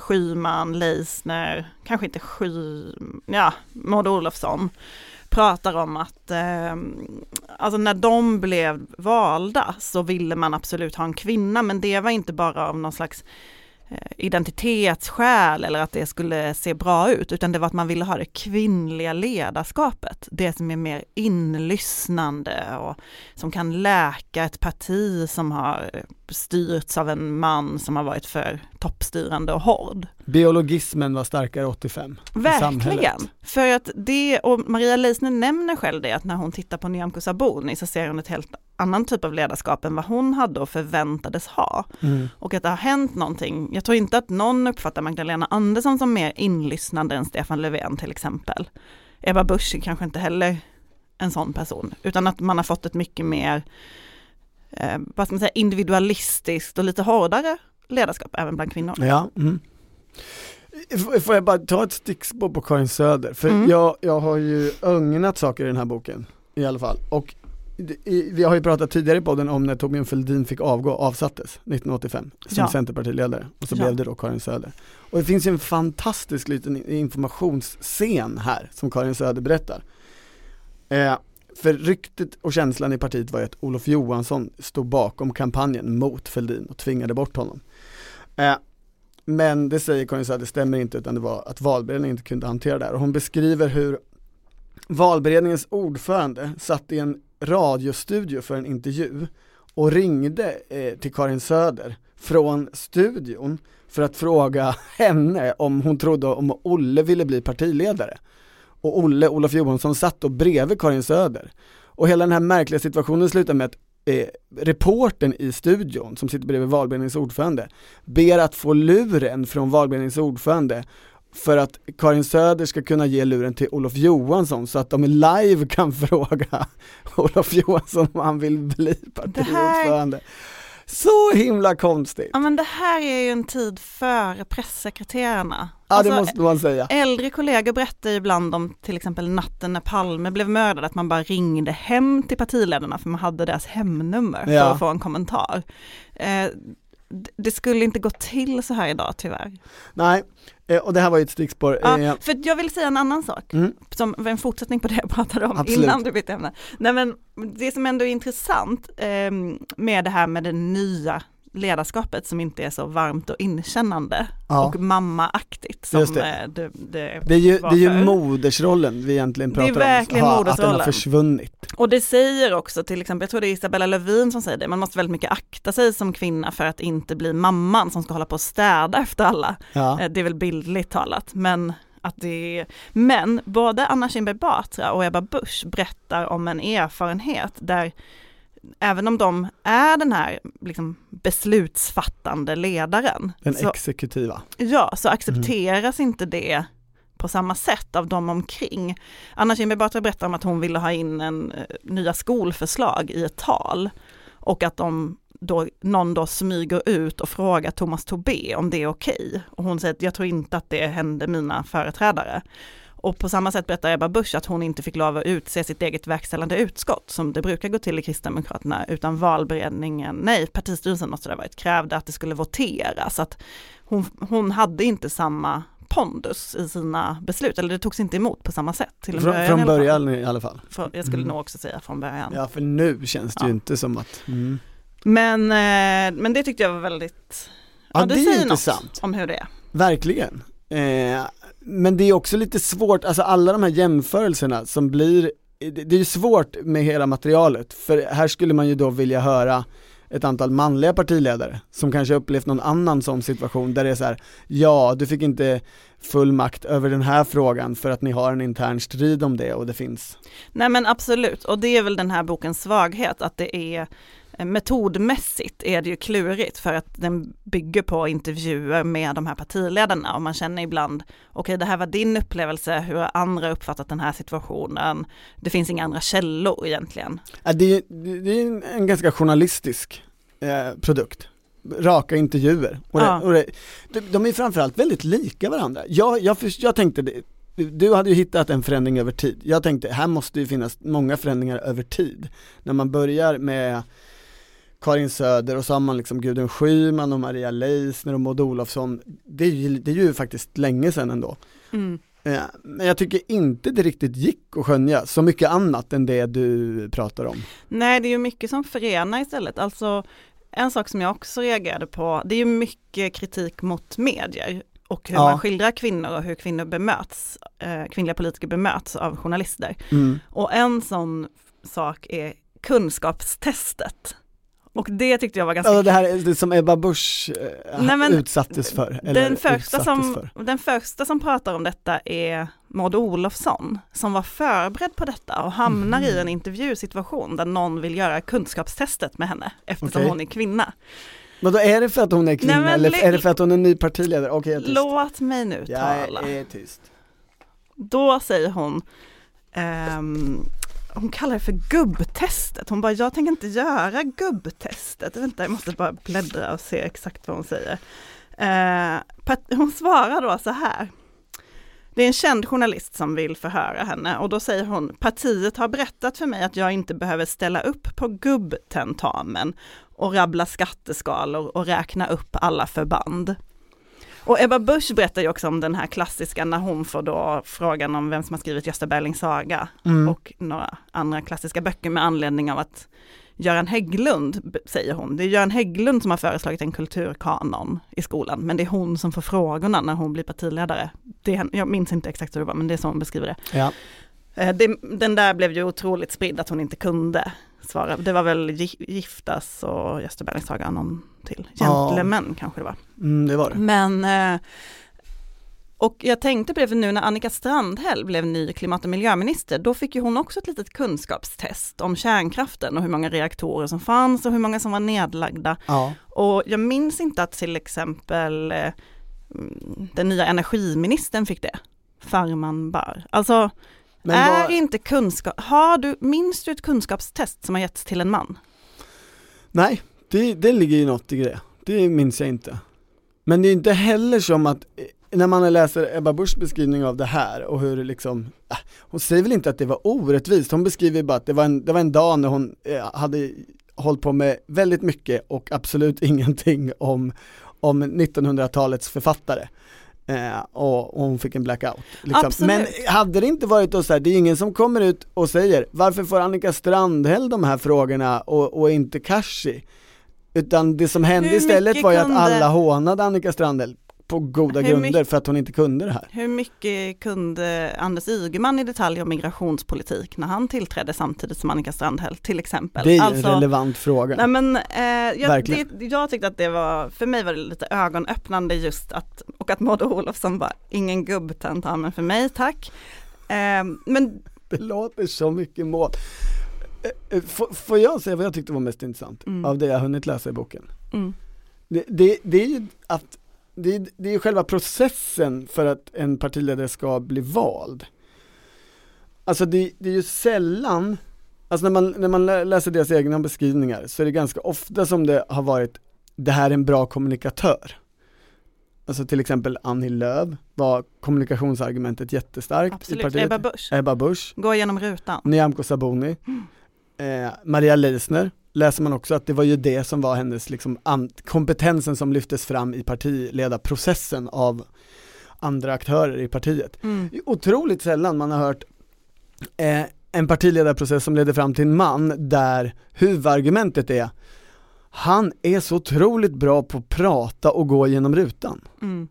Speaker 1: Schyman, Leisner, kanske inte Sky, ja, Maud Olofsson, pratar om att eh, alltså när de blev valda så ville man absolut ha en kvinna men det var inte bara av någon slags Eh, identitetsskäl eller att det skulle se bra ut utan det var att man ville ha det kvinnliga ledarskapet. Det som är mer inlyssnande och som kan läka ett parti som har styrts av en man som har varit för toppstyrande och hård.
Speaker 2: Biologismen var starkare 85 i samhället.
Speaker 1: Verkligen, för att det, och Maria Leisner nämner själv det, att när hon tittar på Nyamko Sabuni så ser hon ett helt annan typ av ledarskap än vad hon hade och förväntades ha.
Speaker 2: Mm.
Speaker 1: Och att det har hänt någonting. Jag tror inte att någon uppfattar Magdalena Andersson som mer inlyssnande än Stefan Löfven till exempel. Ebba Busch kanske inte heller en sån person, utan att man har fått ett mycket mer, eh, vad ska man säga, individualistiskt och lite hårdare ledarskap även bland kvinnor.
Speaker 2: Ja. Mm. F- Får jag bara ta ett stickspår på Karin Söder? För
Speaker 1: Mm.
Speaker 2: jag, jag har ju ögnat saker i den här boken i alla fall. Och vi har ju pratat tidigare i podden om när Torbjörn Fälldin fick avgå, avsattes 1985 som
Speaker 1: Ja.
Speaker 2: centerpartiledare. Och så
Speaker 1: Ja.
Speaker 2: blev det då Karin Söder. Och det finns ju en fantastisk liten informationsscen här som Karin Söder berättar. Eh, för ryktet och känslan i partiet var ju att Olof Johansson stod bakom kampanjen mot Fälldin och tvingade bort honom. Eh, men det säger Karin Söder stämmer inte utan det var att valberedningen inte kunde hantera det här. Och hon beskriver hur valberedningens ordförande satt i en radiostudio för en intervju och ringde eh, till Karin Söder från studion för att fråga [LAUGHS] henne om hon trodde om Olle ville bli partiledare. Och Olle, Olof Johansson, satt då bredvid Karin Söder. Och hela den här märkliga situationen slutar med att eh, reporten i studion som sitter bredvid valberedningens ordförande ber att få luren från valberedningens ordförande för att Karin Söder ska kunna ge luren till Olof Johansson så att de live kan [LAUGHS] fråga Olof Johansson om han vill bli partiordförande. Så himla konstigt!
Speaker 1: Ja men det här är ju en tid före pressekreterarna.
Speaker 2: Ja det
Speaker 1: Alltså,
Speaker 2: måste man säga.
Speaker 1: Äldre kollegor berättar ibland om till exempel natten när Palme blev mördad, att man bara ringde hem till partiledarna för man hade deras hemnummer
Speaker 2: Ja.
Speaker 1: för att få en kommentar. Eh, det skulle inte gå till så här idag tyvärr.
Speaker 2: Nej, eh, och det här var ju ett stickspår.
Speaker 1: Ja,
Speaker 2: Eh,
Speaker 1: för jag vill säga en annan sak,
Speaker 2: Mm.
Speaker 1: som var en fortsättning på det jag pratade om
Speaker 2: Absolut.
Speaker 1: innan du bytte ämne. Nej men det som ändå är intressant eh, med det här med det nya ledarskapet som inte är så varmt och inkännande
Speaker 2: Ja.
Speaker 1: och mammaaktigt som
Speaker 2: Just det.
Speaker 1: eh, det, det,
Speaker 2: Det är ju, det är ju modersrollen vi egentligen
Speaker 1: Det är
Speaker 2: pratar
Speaker 1: verkligen
Speaker 2: om, ha, att den har försvunnit.
Speaker 1: Och det säger också till exempel, jag tror det är Isabella Lövin som säger det, man måste väldigt mycket akta sig som kvinna för att inte bli mamman som ska hålla på och städa efter alla.
Speaker 2: Ja.
Speaker 1: Eh, Det är väl bildligt talat, men att det är... Men både Anna Kinberg Batra och Ebba Busch berättar om en erfarenhet där även om de är den här liksom, beslutsfattande ledaren,
Speaker 2: Den
Speaker 1: så,
Speaker 2: exekutiva.
Speaker 1: ja, så accepteras inte det på samma sätt av de omkring. Anna Kinberg Batra berättar om att hon ville ha in en eh, nya skolförslag i ett tal och att de då, någon då smyger ut och frågar Thomas Tobé om det är okej. Och hon säger att jag tror inte att det hände mina företrädare. Och på samma sätt berättar Ebba Busch att hon inte fick lov att utse sitt eget verkställande utskott som det brukar gå till i Kristdemokraterna utan valberedningen, nej partistyrelsen måste det ha varit, krävde att det skulle voteras. Att hon, hon hade inte samma pondus i sina beslut, eller det togs inte emot på samma sätt. Till
Speaker 2: Från,
Speaker 1: början i
Speaker 2: från början i alla fall.
Speaker 1: För, jag skulle
Speaker 2: Mm.
Speaker 1: nog också säga från början.
Speaker 2: Ja för nu känns det ju
Speaker 1: Ja.
Speaker 2: inte som att, mm.
Speaker 1: Men, eh, men det tyckte jag var väldigt,
Speaker 2: Ja, det är
Speaker 1: säger
Speaker 2: intressant.
Speaker 1: något om hur det är.
Speaker 2: Verkligen. Eh, men det är också lite svårt, alltså alla de här jämförelserna som blir, det är ju svårt med hela materialet, för här skulle man ju då vilja höra ett antal manliga partiledare som kanske upplevt någon annan sån situation där det är så här, ja du fick inte full makt över den här frågan för att ni har en intern strid om det och det finns.
Speaker 1: Nej men absolut, och det är väl den här bokens svaghet, att det är metodmässigt är det ju klurigt för att den bygger på intervjuer med de här partiledarna och man känner ibland, okej det här var din upplevelse, hur har andra uppfattat den här situationen? Det finns inga andra källor egentligen.
Speaker 2: Det, är- det är en, ganska journalistisk eh, produkt, raka intervjuer. Och det,
Speaker 1: Ja.
Speaker 2: och det, de, de är framförallt väldigt lika varandra. Jag, jag, jag tänkte, det, du hade ju hittat en förändring över tid. Jag tänkte, här måste ju finnas många förändringar över tid. När man börjar med Karin Söder och så har man liksom Gudrun Schyman och Maria Leissner och Maud Olofsson. Det är ju, det är ju faktiskt länge sedan ändå. Eh, Men jag tycker inte det riktigt gick att skönja så mycket annat än det du pratar om.
Speaker 1: Nej, det är ju mycket som förenar istället. Alltså en sak som jag också reagerade på, det är ju mycket kritik mot medier och hur
Speaker 2: Ja.
Speaker 1: man skildrar kvinnor och hur kvinnor bemöts, eh, kvinnliga politiker bemöts av journalister.
Speaker 2: Mm.
Speaker 1: Och en sån sak är kunskapstestet. Och det tyckte jag var ganska
Speaker 2: Ja det här är det som Ebba Busch eh,
Speaker 1: Nej, men
Speaker 2: utsattes för, eller
Speaker 1: den första, som,
Speaker 2: för.
Speaker 1: den första som pratar om detta är Maud Olofsson som var förberedd på detta och hamnar
Speaker 2: Mhm.
Speaker 1: i en intervjusituation där någon vill göra kunskapstestet med henne eftersom
Speaker 2: Okej.
Speaker 1: hon är kvinna.
Speaker 2: Men då är det för att hon är kvinna
Speaker 1: Nej,
Speaker 2: eller är det för att hon är ny partiledare? Okej jag är tyst.
Speaker 1: Låt mig nu
Speaker 2: Jag
Speaker 1: tala.
Speaker 2: är tyst.
Speaker 1: Då säger hon, ehm, hon kallar det för gubbtestet. Hon bara, jag tänker inte göra gubbtestet. Vänta, jag måste bara bläddra och se exakt vad hon säger. Eh, hon svarar då så här. Det är en känd journalist som vill förhöra henne och då säger hon, partiet har berättat för mig att jag inte behöver ställa upp på gubbtentamen och rabbla skatteskalor och räkna upp alla förband. Och Ebba Busch berättar ju också om den här klassiska när hon får då frågan om vem som har skrivit Gösta Berlings saga
Speaker 2: Mm.
Speaker 1: och några andra klassiska böcker med anledning av att Göran Hägglund, säger hon, det är Göran Hägglund som har föreslagit en kulturkanon i skolan, men det är hon som får frågorna när hon blir partiledare. Det jag minns inte exakt hur det var, men det är så hon beskriver det.
Speaker 2: Ja.
Speaker 1: Eh, det. Den där blev ju otroligt spridd att hon inte kunde svara. Det var väl Gi- Giftas och Gösta Berlings saga, någon till.
Speaker 2: Ja.
Speaker 1: Gentlemän kanske det var.
Speaker 2: Mm, det var det.
Speaker 1: Men, eh, och jag tänkte på det för nu när Annika Strandhäll blev ny klimat och miljöminister, då fick ju hon också ett litet kunskapstest om kärnkraften och hur många reaktorer som fanns och hur många som var nedlagda.
Speaker 2: Ja.
Speaker 1: Och jag minns inte att till exempel eh, den nya energiministern fick det. Farman Bar. Alltså,
Speaker 2: Men
Speaker 1: är
Speaker 2: vad,
Speaker 1: inte kunskap, har du, minns du ett kunskapstest som har getts till en man?
Speaker 2: nej, det, det ligger ju något i det. Det minns jag inte. Men det är inte heller som att, eh, när man läser Ebba Buschs beskrivning av det här och hur det liksom, äh, hon säger väl inte att det var orättvist, hon beskriver bara att det var en, det var en dag när hon eh, hade hållit på med väldigt mycket och absolut [LAUGHS] ingenting om, om 1900-talets författare. Eh, och, och hon fick en blackout. Liksom. Men hade det inte varit då så här, det är ingen som kommer ut och säger varför får Annika Strandhäll de här frågorna och, och inte Kashi? Utan det som hände
Speaker 1: Hur
Speaker 2: istället var ju
Speaker 1: kunde-
Speaker 2: att alla hånade Annika Strandhäll på goda
Speaker 1: Hur
Speaker 2: grunder
Speaker 1: mycket-
Speaker 2: för att hon inte kunde det här.
Speaker 1: Hur mycket kunde Anders Ygeman i detalj om migrationspolitik när han tillträdde samtidigt som Annika Strandhäll till exempel?
Speaker 2: Det är
Speaker 1: Alltså-
Speaker 2: en relevant fråga.
Speaker 1: Nej men eh, jag,
Speaker 2: Verkligen.
Speaker 1: det, jag tyckte att det var, för mig var det lite ögonöppnande just att, och att Maud Olofsson var ingen gubbtentamen för mig, tack. Eh, men
Speaker 2: Det låter så mycket mål. Eh, eh, Får, jag säga vad jag tyckte var mest intressant
Speaker 1: Mm.
Speaker 2: av det jag hunnit läsa i boken?
Speaker 1: mm,
Speaker 2: Det, det, det är ju att det är, det är själva processen för att en partiledare ska bli vald. Alltså det, det är ju sällan, alltså när man, när man lä- läser deras egna beskrivningar så är det ganska ofta som det har varit, det här är en bra kommunikatör. Alltså till exempel Annie Lööf var kommunikationsargumentet jättestarkt i
Speaker 1: absolut,
Speaker 2: partiet.
Speaker 1: Ebba Busch,
Speaker 2: Ebba Busch,
Speaker 1: gå igenom rutan.
Speaker 2: Nyamko Sabuni, eh, Maria Leissner läser man också att det var ju det som var hennes liksom kompetensen som lyftes fram i partiledarprocessen av andra aktörer i partiet.
Speaker 1: Mm.
Speaker 2: Otroligt sällan man har hört eh, en partiledarprocess som leder fram till en man där huvudargumentet är han är så otroligt bra på att prata och gå genom rutan.
Speaker 1: Mm.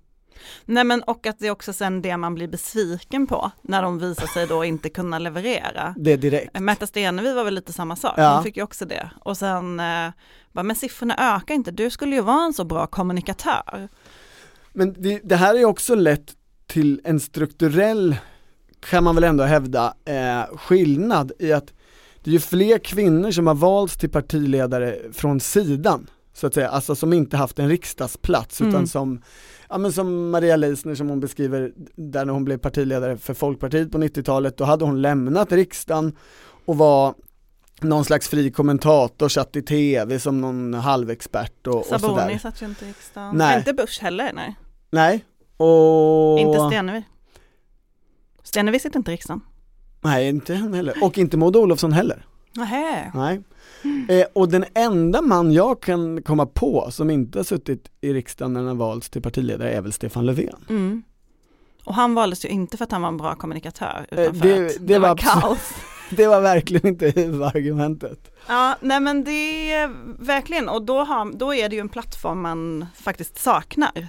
Speaker 1: Nej men och att det är också sen det man blir besviken på när de visar sig då inte kunna leverera.
Speaker 2: Det direkt.
Speaker 1: Märta Stenevi var väl lite samma sak,
Speaker 2: Ja.
Speaker 1: hon fick ju också det. Och sen, eh, bara, men siffrorna ökar inte, du skulle ju vara en så bra kommunikatör.
Speaker 2: Men det, det här är också lett till en strukturell, kan man väl ändå hävda, eh, skillnad i att det är ju fler kvinnor som har valts till partiledare från sidan, så att säga, alltså som inte haft en riksdagsplats
Speaker 1: Mm.
Speaker 2: utan som, ja men som Maria Leissner som hon beskriver, där när hon blev partiledare för Folkpartiet på 90-talet, då hade hon lämnat riksdagen och var någon slags fri kommentator, satt i tv som någon halvexpert och, och sådär.
Speaker 1: Saboni satt ju inte i riksdagen.
Speaker 2: Nej.
Speaker 1: Inte Bush heller, nej.
Speaker 2: Nej, och...
Speaker 1: Inte Stenevi. Stenevi sitter inte i riksdagen.
Speaker 2: Nej, inte han heller. Och inte Maud Olofsson heller.
Speaker 1: Nähä.
Speaker 2: Nej. Eh, och den enda man jag kan komma på som inte har suttit i riksdagen när han har valts till partiledare är väl Stefan Löfven.
Speaker 1: Mm. Och han valdes ju inte för att han var en bra kommunikatör, utan
Speaker 2: Eh,
Speaker 1: för
Speaker 2: det-
Speaker 1: att
Speaker 2: det
Speaker 1: det,
Speaker 2: var
Speaker 1: var kaos. [LAUGHS]
Speaker 2: Det var verkligen inte huvudargumentet.
Speaker 1: Ja, nej men det är verkligen, och då, har, då är det ju en plattform man faktiskt saknar,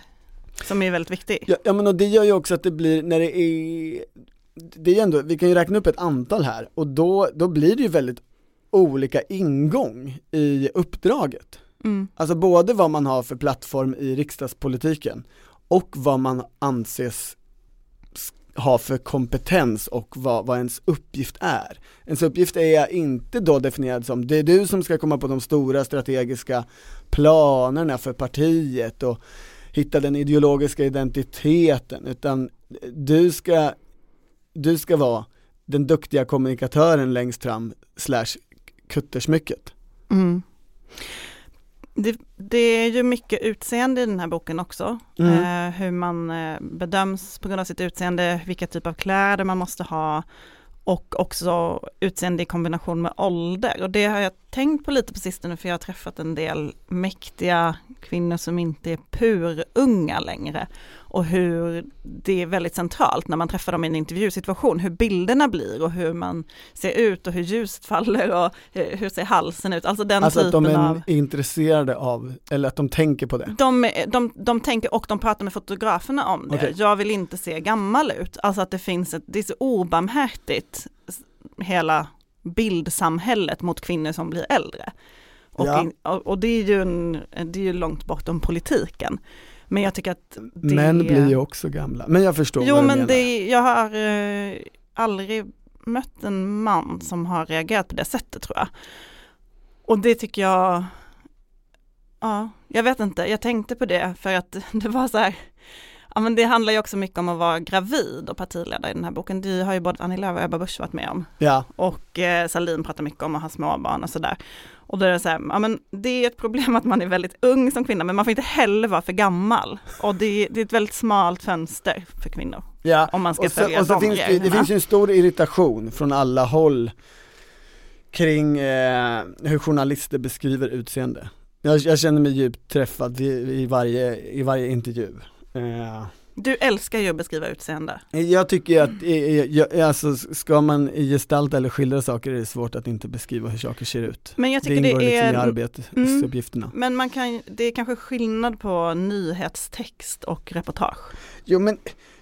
Speaker 1: som är väldigt viktig.
Speaker 2: Ja, ja men och det gör ju också att det blir, när det är, det är ändå, vi kan ju räkna upp ett antal här och då, då blir det ju väldigt olika ingång i uppdraget.
Speaker 1: Mm.
Speaker 2: Alltså både vad man har för plattform i riksdagspolitiken och vad man anses ha för kompetens och vad, vad ens uppgift är. Ens uppgift är inte då definierad som, det är du som ska komma på de stora strategiska planerna för partiet och hitta den ideologiska identiteten, utan du ska, du ska vara den duktiga kommunikatören längst fram slash kuttersmycket.
Speaker 1: Mm. Det, det är ju mycket utseende i den här boken också.
Speaker 2: Mm.
Speaker 1: Eh, hur man eh, bedöms på grund av sitt utseende, vilka typ av kläder man måste ha och också utseende i kombination med ålder. Och det har jag tänkt på lite på sistone för jag har träffat en del mäktiga kvinnor som inte är purunga längre. Och hur det är väldigt centralt när man träffar dem i en intervjusituation, hur bilderna blir och hur man ser ut och hur ljuset faller och hur ser halsen ut. Alltså den
Speaker 2: Alltså att
Speaker 1: typen
Speaker 2: de är
Speaker 1: av
Speaker 2: intresserade av, eller att de tänker på det.
Speaker 1: de, de, de tänker och de pratar med fotograferna om det.
Speaker 2: Okej.
Speaker 1: Jag vill inte se gammal ut. Alltså att det finns ett, det är så obarmhärtigt, hela bildsamhället mot kvinnor som blir äldre. Och,
Speaker 2: Ja.
Speaker 1: in, och, det är ju en, det är ju långt bortom politiken. Men jag tycker att det...
Speaker 2: Män blir ju också gamla, men jag förstår
Speaker 1: Jo
Speaker 2: vad du
Speaker 1: men
Speaker 2: menar.
Speaker 1: det, jag har eh, aldrig mött en man som har reagerat på det sättet tror jag. Och det tycker jag, ja, jag vet inte, jag tänkte på det för att [LAUGHS] det var så här, ja men det handlar ju också mycket om att vara gravid och partiledare i den här boken. Det har ju både Annie Lööf och Ebba Busch varit med om.
Speaker 2: Ja,
Speaker 1: Och eh, Salin pratar mycket om att ha småbarn och sådär. Och då är det så här, ja men det är ett problem att man är väldigt ung som kvinna, men man får inte heller vara för gammal. Och det, det är ett väldigt smalt fönster för kvinnor.
Speaker 2: ja.
Speaker 1: Om man ska
Speaker 2: och så,
Speaker 1: följa
Speaker 2: och så
Speaker 1: de
Speaker 2: finns det, det finns ju en stor irritation från alla håll kring eh, hur journalister beskriver utseende. Jag, jag känner mig djupt träffad i, i, varje, i varje intervju. Eh,
Speaker 1: Du älskar ju att beskriva utseende.
Speaker 2: jag tycker att, jag, alltså, ska man gestalta eller skildra saker är det svårt att inte beskriva hur saker ser ut.
Speaker 1: Men jag
Speaker 2: Det
Speaker 1: tycker det,
Speaker 2: ingår liksom i
Speaker 1: är,
Speaker 2: arbetsuppgifterna.
Speaker 1: men man kan, det är kanske skillnad på nyhetstext och reportage.
Speaker 2: Jo men,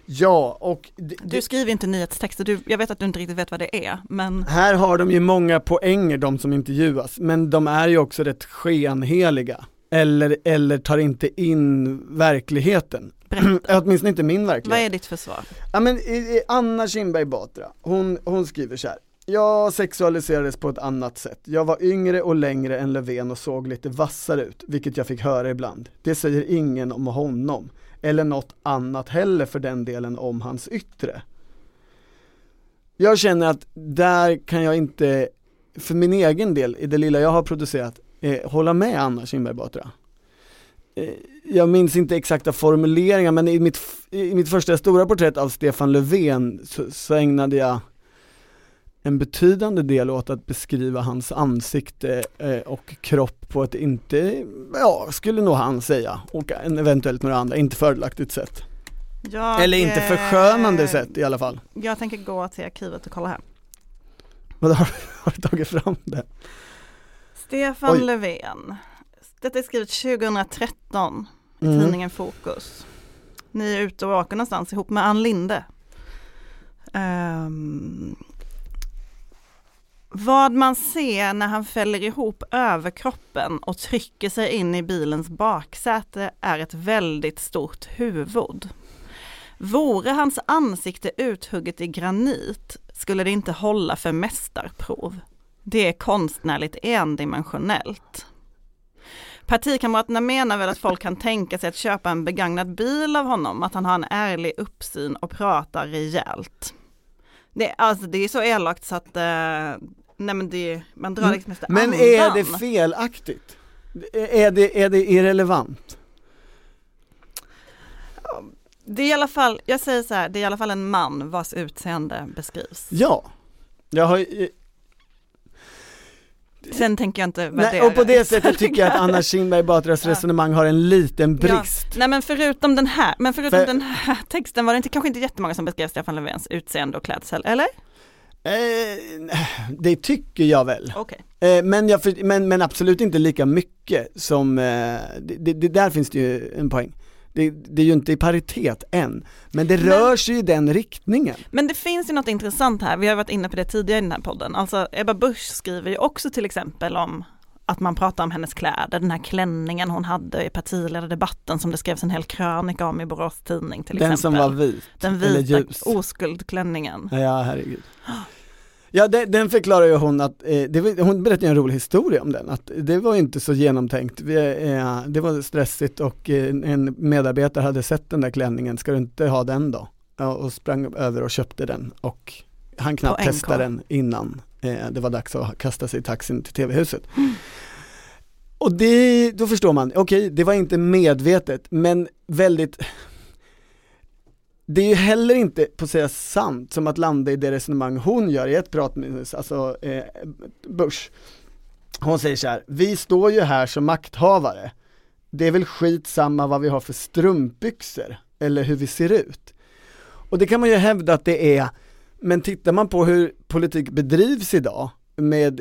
Speaker 2: ja och det,
Speaker 1: Du skriver inte nyhetstexter, du, jag vet att du inte riktigt vet vad det är, men
Speaker 2: Här har de ju många poänger de som intervjuas, men de är ju också rätt skenheliga. Eller, eller tar inte in verkligheten.
Speaker 1: Berätta. [CLEARS THROAT]
Speaker 2: Åtminstone inte min
Speaker 1: vad
Speaker 2: verklighet.
Speaker 1: är ditt försvar?
Speaker 2: Ja men i- i Anna Kinberg Batra, hon, hon skriver så här. Jag sexualiserades på ett annat sätt. Jag var yngre och längre än Löfven och såg lite vassare ut, vilket jag fick höra ibland. Det säger ingen om honom, eller något annat heller för den delen om hans yttre. Jag känner att där kan jag inte, för min egen del, i det lilla jag har producerat, eh, hålla med Anna Kinberg Batra. Eh, jag minns inte exakta formuleringar men i mitt, i mitt första stora porträtt av Stefan Löfven så, så ägnade jag en betydande del åt att beskriva hans ansikte eh, och kropp på ett inte, ja skulle nog han säga, och en, eventuellt några andra, inte fördelaktigt sätt.
Speaker 1: Jag,
Speaker 2: Eller inte
Speaker 1: eh,
Speaker 2: förskönande sätt i alla fall.
Speaker 1: Jag tänker gå till arkivet och kolla här.
Speaker 2: Vad har, [LAUGHS] har du tagit fram det?
Speaker 1: Stefan
Speaker 2: Oj.
Speaker 1: Löfven. Detta är skrivet 2013 i
Speaker 2: Mm.
Speaker 1: tidningen Fokus. Ni är ute och åker någonstans ihop med Ann Linde. Ehm, vad man ser när han fäller ihop överkroppen och trycker sig in i bilens baksäte är ett väldigt stort huvud. Vore hans ansikte uthugget i granit skulle det inte hålla för mästarprov. Det är konstnärligt endimensionellt. Partikamraterna menar väl att folk kan tänka sig att köpa en begagnad bil av honom, att han har en ärlig uppsyn och pratar rejält. Det, alltså, det är så elakt så att, eh, nej men det, man drar liksom efter
Speaker 2: Men
Speaker 1: andan.
Speaker 2: är det felaktigt? Är det, är det irrelevant?
Speaker 1: Det är i alla fall, jag säger så här, det är i alla fall en man vars utseende beskrivs.
Speaker 2: Ja. Jag har,
Speaker 1: Sen tänker jag inte
Speaker 2: nej,
Speaker 1: värdera
Speaker 2: och på det sättet tycker jag att Anna [LAUGHS] Kinberg Batras
Speaker 1: Ja.
Speaker 2: resonemang har en liten brist.
Speaker 1: Nej men förutom den här, men förutom
Speaker 2: För-
Speaker 1: den här texten var det inte, kanske inte jättemånga som beskrev Stefan Löfvens utseende och klädsel, eller?
Speaker 2: Eh, det tycker jag väl.
Speaker 1: Okej.
Speaker 2: Eh, men, jag, men, men absolut inte lika mycket som, eh, det, det, där finns det ju en poäng. Det, det är ju inte i paritet än, men det
Speaker 1: Men-
Speaker 2: rör sig i den riktningen.
Speaker 1: Men det finns ju något intressant här, vi har varit inne på det tidigare i den här podden. Alltså Ebba Busch skriver ju också till exempel om att man pratar om hennes kläder, den här klänningen hon hade i partiledardebatten som det skrevs en hel krönika om i Borås Tidning till
Speaker 2: Den
Speaker 1: exempel.
Speaker 2: som var vit.
Speaker 1: Den vita oskuldklänningen.
Speaker 2: Ja, herregud. [GASPS] Ja, det, den förklarar ju hon att, eh, det, var- hon berättade en rolig historia om den, att det var inte så genomtänkt. Vi, eh, det var stressigt och eh, en medarbetare hade sett den där klänningen, ska du inte ha den då? Ja, och sprang över och köpte den och han knappt testade den innan eh, det var dags att kasta sig i taxin till tv-huset. Och det, då förstår man, okej, det var inte medvetet, men väldigt det är ju heller inte på att säga sant som att landa i det resonemang hon gör i ett pratminus, alltså eh, Bush. Hon säger så här, vi står ju här som makthavare. Det är väl skit samma vad vi har för strumpbyxor eller hur vi ser ut. Och det kan man ju hävda att det är, men tittar man på hur politik bedrivs idag med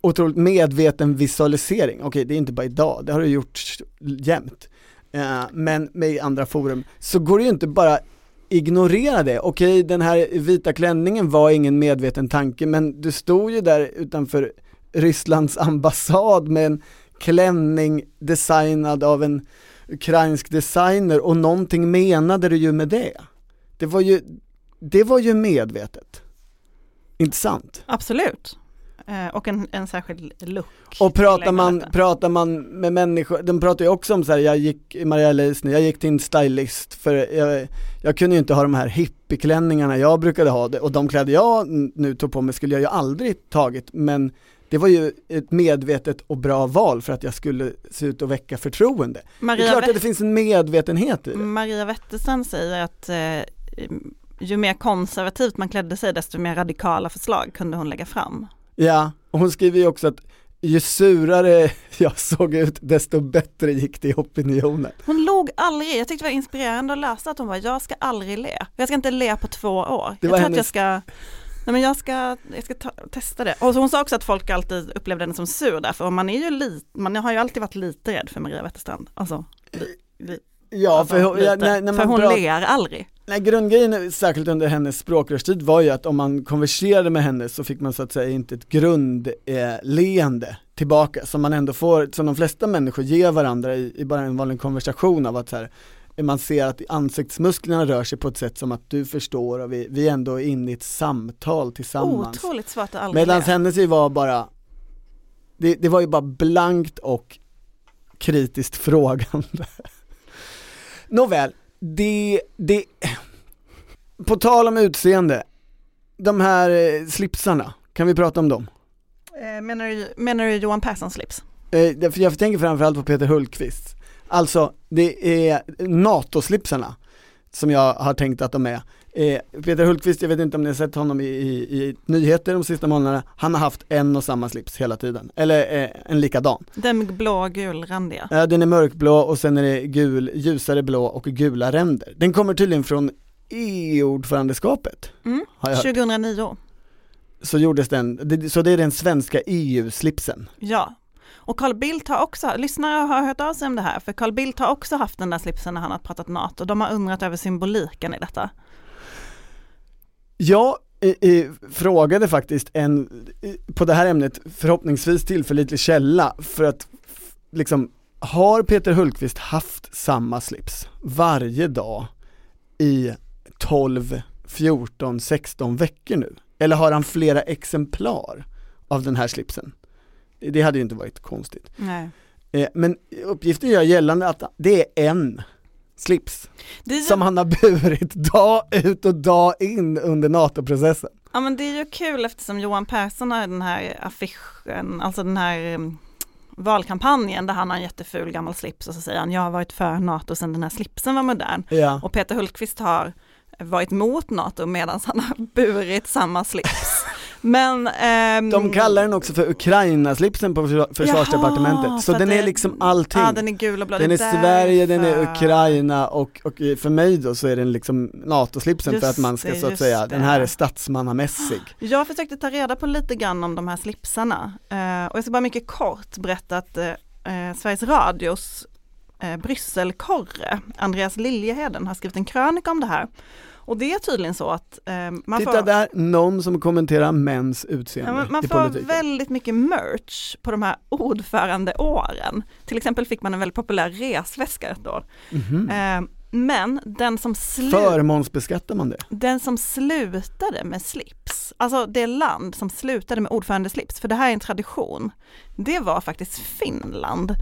Speaker 2: otroligt medveten visualisering, okej det är inte bara idag, det har det gjorts jämt, eh, men med andra forum, så går det ju inte bara ignorera det. Okej, den här vita klänningen var ingen medveten tanke, men du stod ju där utanför Rysslands ambassad med en klänning designad av en ukrainsk designer och någonting menade du ju med det. Det var ju, det var ju medvetet. Inte sant?
Speaker 1: Absolut. Eh, och en, en särskild look.
Speaker 2: Och pratar man, pratar man med människor, de pratar ju också om så här, jag gick, Maria Leisner, jag gick till en stylist för jag, jag kunde ju inte ha de här hippieklänningarna jag brukade ha, det, och de kläder jag nu tog på mig skulle jag ju aldrig tagit, men det var ju ett medvetet och bra val för att jag skulle se ut och väcka förtroende. det är
Speaker 1: Maria,
Speaker 2: klart att det finns en medvetenhet i det.
Speaker 1: Maria Wetterstrand säger att eh, ju mer konservativt man klädde sig desto mer radikala förslag kunde hon lägga fram.
Speaker 2: Ja, och hon skriver ju också att ju surare [LAUGHS] jag såg ut desto bättre gick det i opinionen.
Speaker 1: Hon log aldrig, jag tyckte det var inspirerande att läsa att hon var jag ska aldrig le. Jag ska inte le på två år.
Speaker 2: Det
Speaker 1: jag tror att jag
Speaker 2: hennes-
Speaker 1: ska Nej men jag ska, jag ska ta, testa det. Och hon sa också att folk alltid upplevde henne som sur därför och man är ju lite, man har ju alltid varit lite rädd för Maria Wetterstrand. Alltså, li, li,
Speaker 2: Ja,
Speaker 1: alltså,
Speaker 2: för, hon- ja, när, när
Speaker 1: för hon
Speaker 2: pratar-
Speaker 1: ler aldrig.
Speaker 2: Nej, grundgrejen, särskilt under hennes språkrörstid, var ju att om man konverserade med henne så fick man så att säga inte ett grundleende eh, tillbaka, som man ändå får, som de flesta människor ger varandra i, i bara en vanlig konversation av att så här, man ser att ansiktsmusklerna rör sig på ett sätt som att du förstår och vi, vi ändå är inne i ett samtal tillsammans.
Speaker 1: Otroligt svårt att
Speaker 2: Medan hennes ju var bara, det, det var ju bara blankt och kritiskt frågande. [LAUGHS] Nåväl, det, det, på tal om utseende, de här eh, slipsarna, kan vi prata om dem?
Speaker 1: Eh, Menar du, menar du Johan Perssons slips?
Speaker 2: Eh, jag tänker framförallt på Peter Hultqvist. Alltså, det är NATO-slipsarna som jag har tänkt att de är. Eh, Peter Hultqvist, jag vet inte om ni har sett honom i, i, i nyheter de sista månaderna, han har haft en och samma slips hela tiden, eller eh, en likadan.
Speaker 1: Den blå gulrandiga.
Speaker 2: Eh, den är mörkblå och sen är det gul, ljusare blå och gula ränder. Den kommer tydligen från EU-ordförandeskapet,
Speaker 1: Mm.
Speaker 2: har jag hört.
Speaker 1: 2009.
Speaker 2: Så gjordes den, så det är den svenska EU-slipsen.
Speaker 1: Ja. Och Carl Bildt har också, lyssnare har hört av sig om det här, för Carl Bildt har också haft den där slipsen när han har pratat NATO. De har undrat över symboliken i detta.
Speaker 2: Jag eh, frågade faktiskt en, på det här ämnet, förhoppningsvis tillförlitlig källa för att liksom, har Peter Hultqvist haft samma slips varje dag i 12, 14, 16 veckor nu? Eller har han flera exemplar av den här slipsen? Det hade ju inte varit konstigt.
Speaker 1: Nej.
Speaker 2: Eh, Men uppgiften gör gällande att det är en slips
Speaker 1: ju,
Speaker 2: som han har burit dag ut och dag in under NATO-processen.
Speaker 1: ja men det är ju kul eftersom Johan Persson har den här affischen, alltså den här um, valkampanjen där han har en jätteful gammal slips och så säger han jag har varit för NATO sedan den här slipsen var modern.
Speaker 2: Ja.
Speaker 1: Och Peter Hultqvist har varit mot NATO medan han har burit samma slips. Men ehm,
Speaker 2: De kallar den också för Ukraina-slipsen på försvar- försvarsdepartementet,
Speaker 1: Jaha,
Speaker 2: så den är
Speaker 1: det-
Speaker 2: liksom allting.
Speaker 1: Ja den är gul och blå.
Speaker 2: den
Speaker 1: det
Speaker 2: är Sverige, den är
Speaker 1: därför.
Speaker 2: Ukraina och, och för mig då så är den liksom NATO-slipsen för att man ska
Speaker 1: det,
Speaker 2: så att säga, den här
Speaker 1: det.
Speaker 2: är statsmannamässig.
Speaker 1: Jag försökte ta reda på lite grann om de här slipsarna eh, och jag ska bara mycket kort berätta att eh, eh, Sveriges Radios eh, Brysselkorre, Andreas Liljeheden, har skrivit en krönika om det här. Och det är tydligen så att eh, man
Speaker 2: Titta
Speaker 1: får,
Speaker 2: där, någon som kommenterar mäns
Speaker 1: ja,
Speaker 2: utseende
Speaker 1: men man
Speaker 2: i
Speaker 1: får
Speaker 2: politiken.
Speaker 1: väldigt mycket merch på de här ordförandeåren. Till exempel fick man en väldigt populär resväska ett år.
Speaker 2: Mhm.
Speaker 1: Eh, men den som slut
Speaker 2: Förmånsbeskattar man det?
Speaker 1: Den som slutade med slips, alltså det land som slutade med ordförandeslips, för det här är en tradition, det var faktiskt Finland.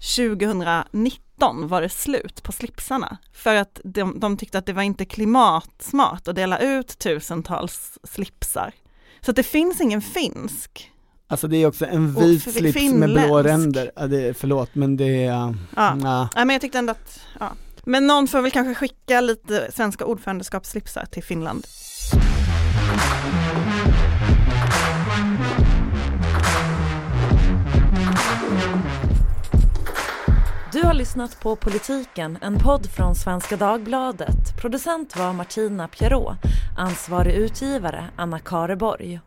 Speaker 1: 2019 var det slut på slipsarna för att de, de tyckte att det var inte klimatsmart att dela ut tusentals slipsar. Så att det finns ingen finsk.
Speaker 2: Alltså det är också en vit slips med blå
Speaker 1: finländsk.
Speaker 2: ränder, ja, det förlåt men det är,
Speaker 1: Ja.
Speaker 2: nja.
Speaker 1: Nej, men jag tyckte ändå att, ja. Men någon får väl kanske skicka lite svenska ordförandeskapsslipsar till Finland.
Speaker 6: Du har lyssnat på Politiken, en podd från Svenska Dagbladet. Producent var Martina Pierrot, ansvarig utgivare Anna Kareborg.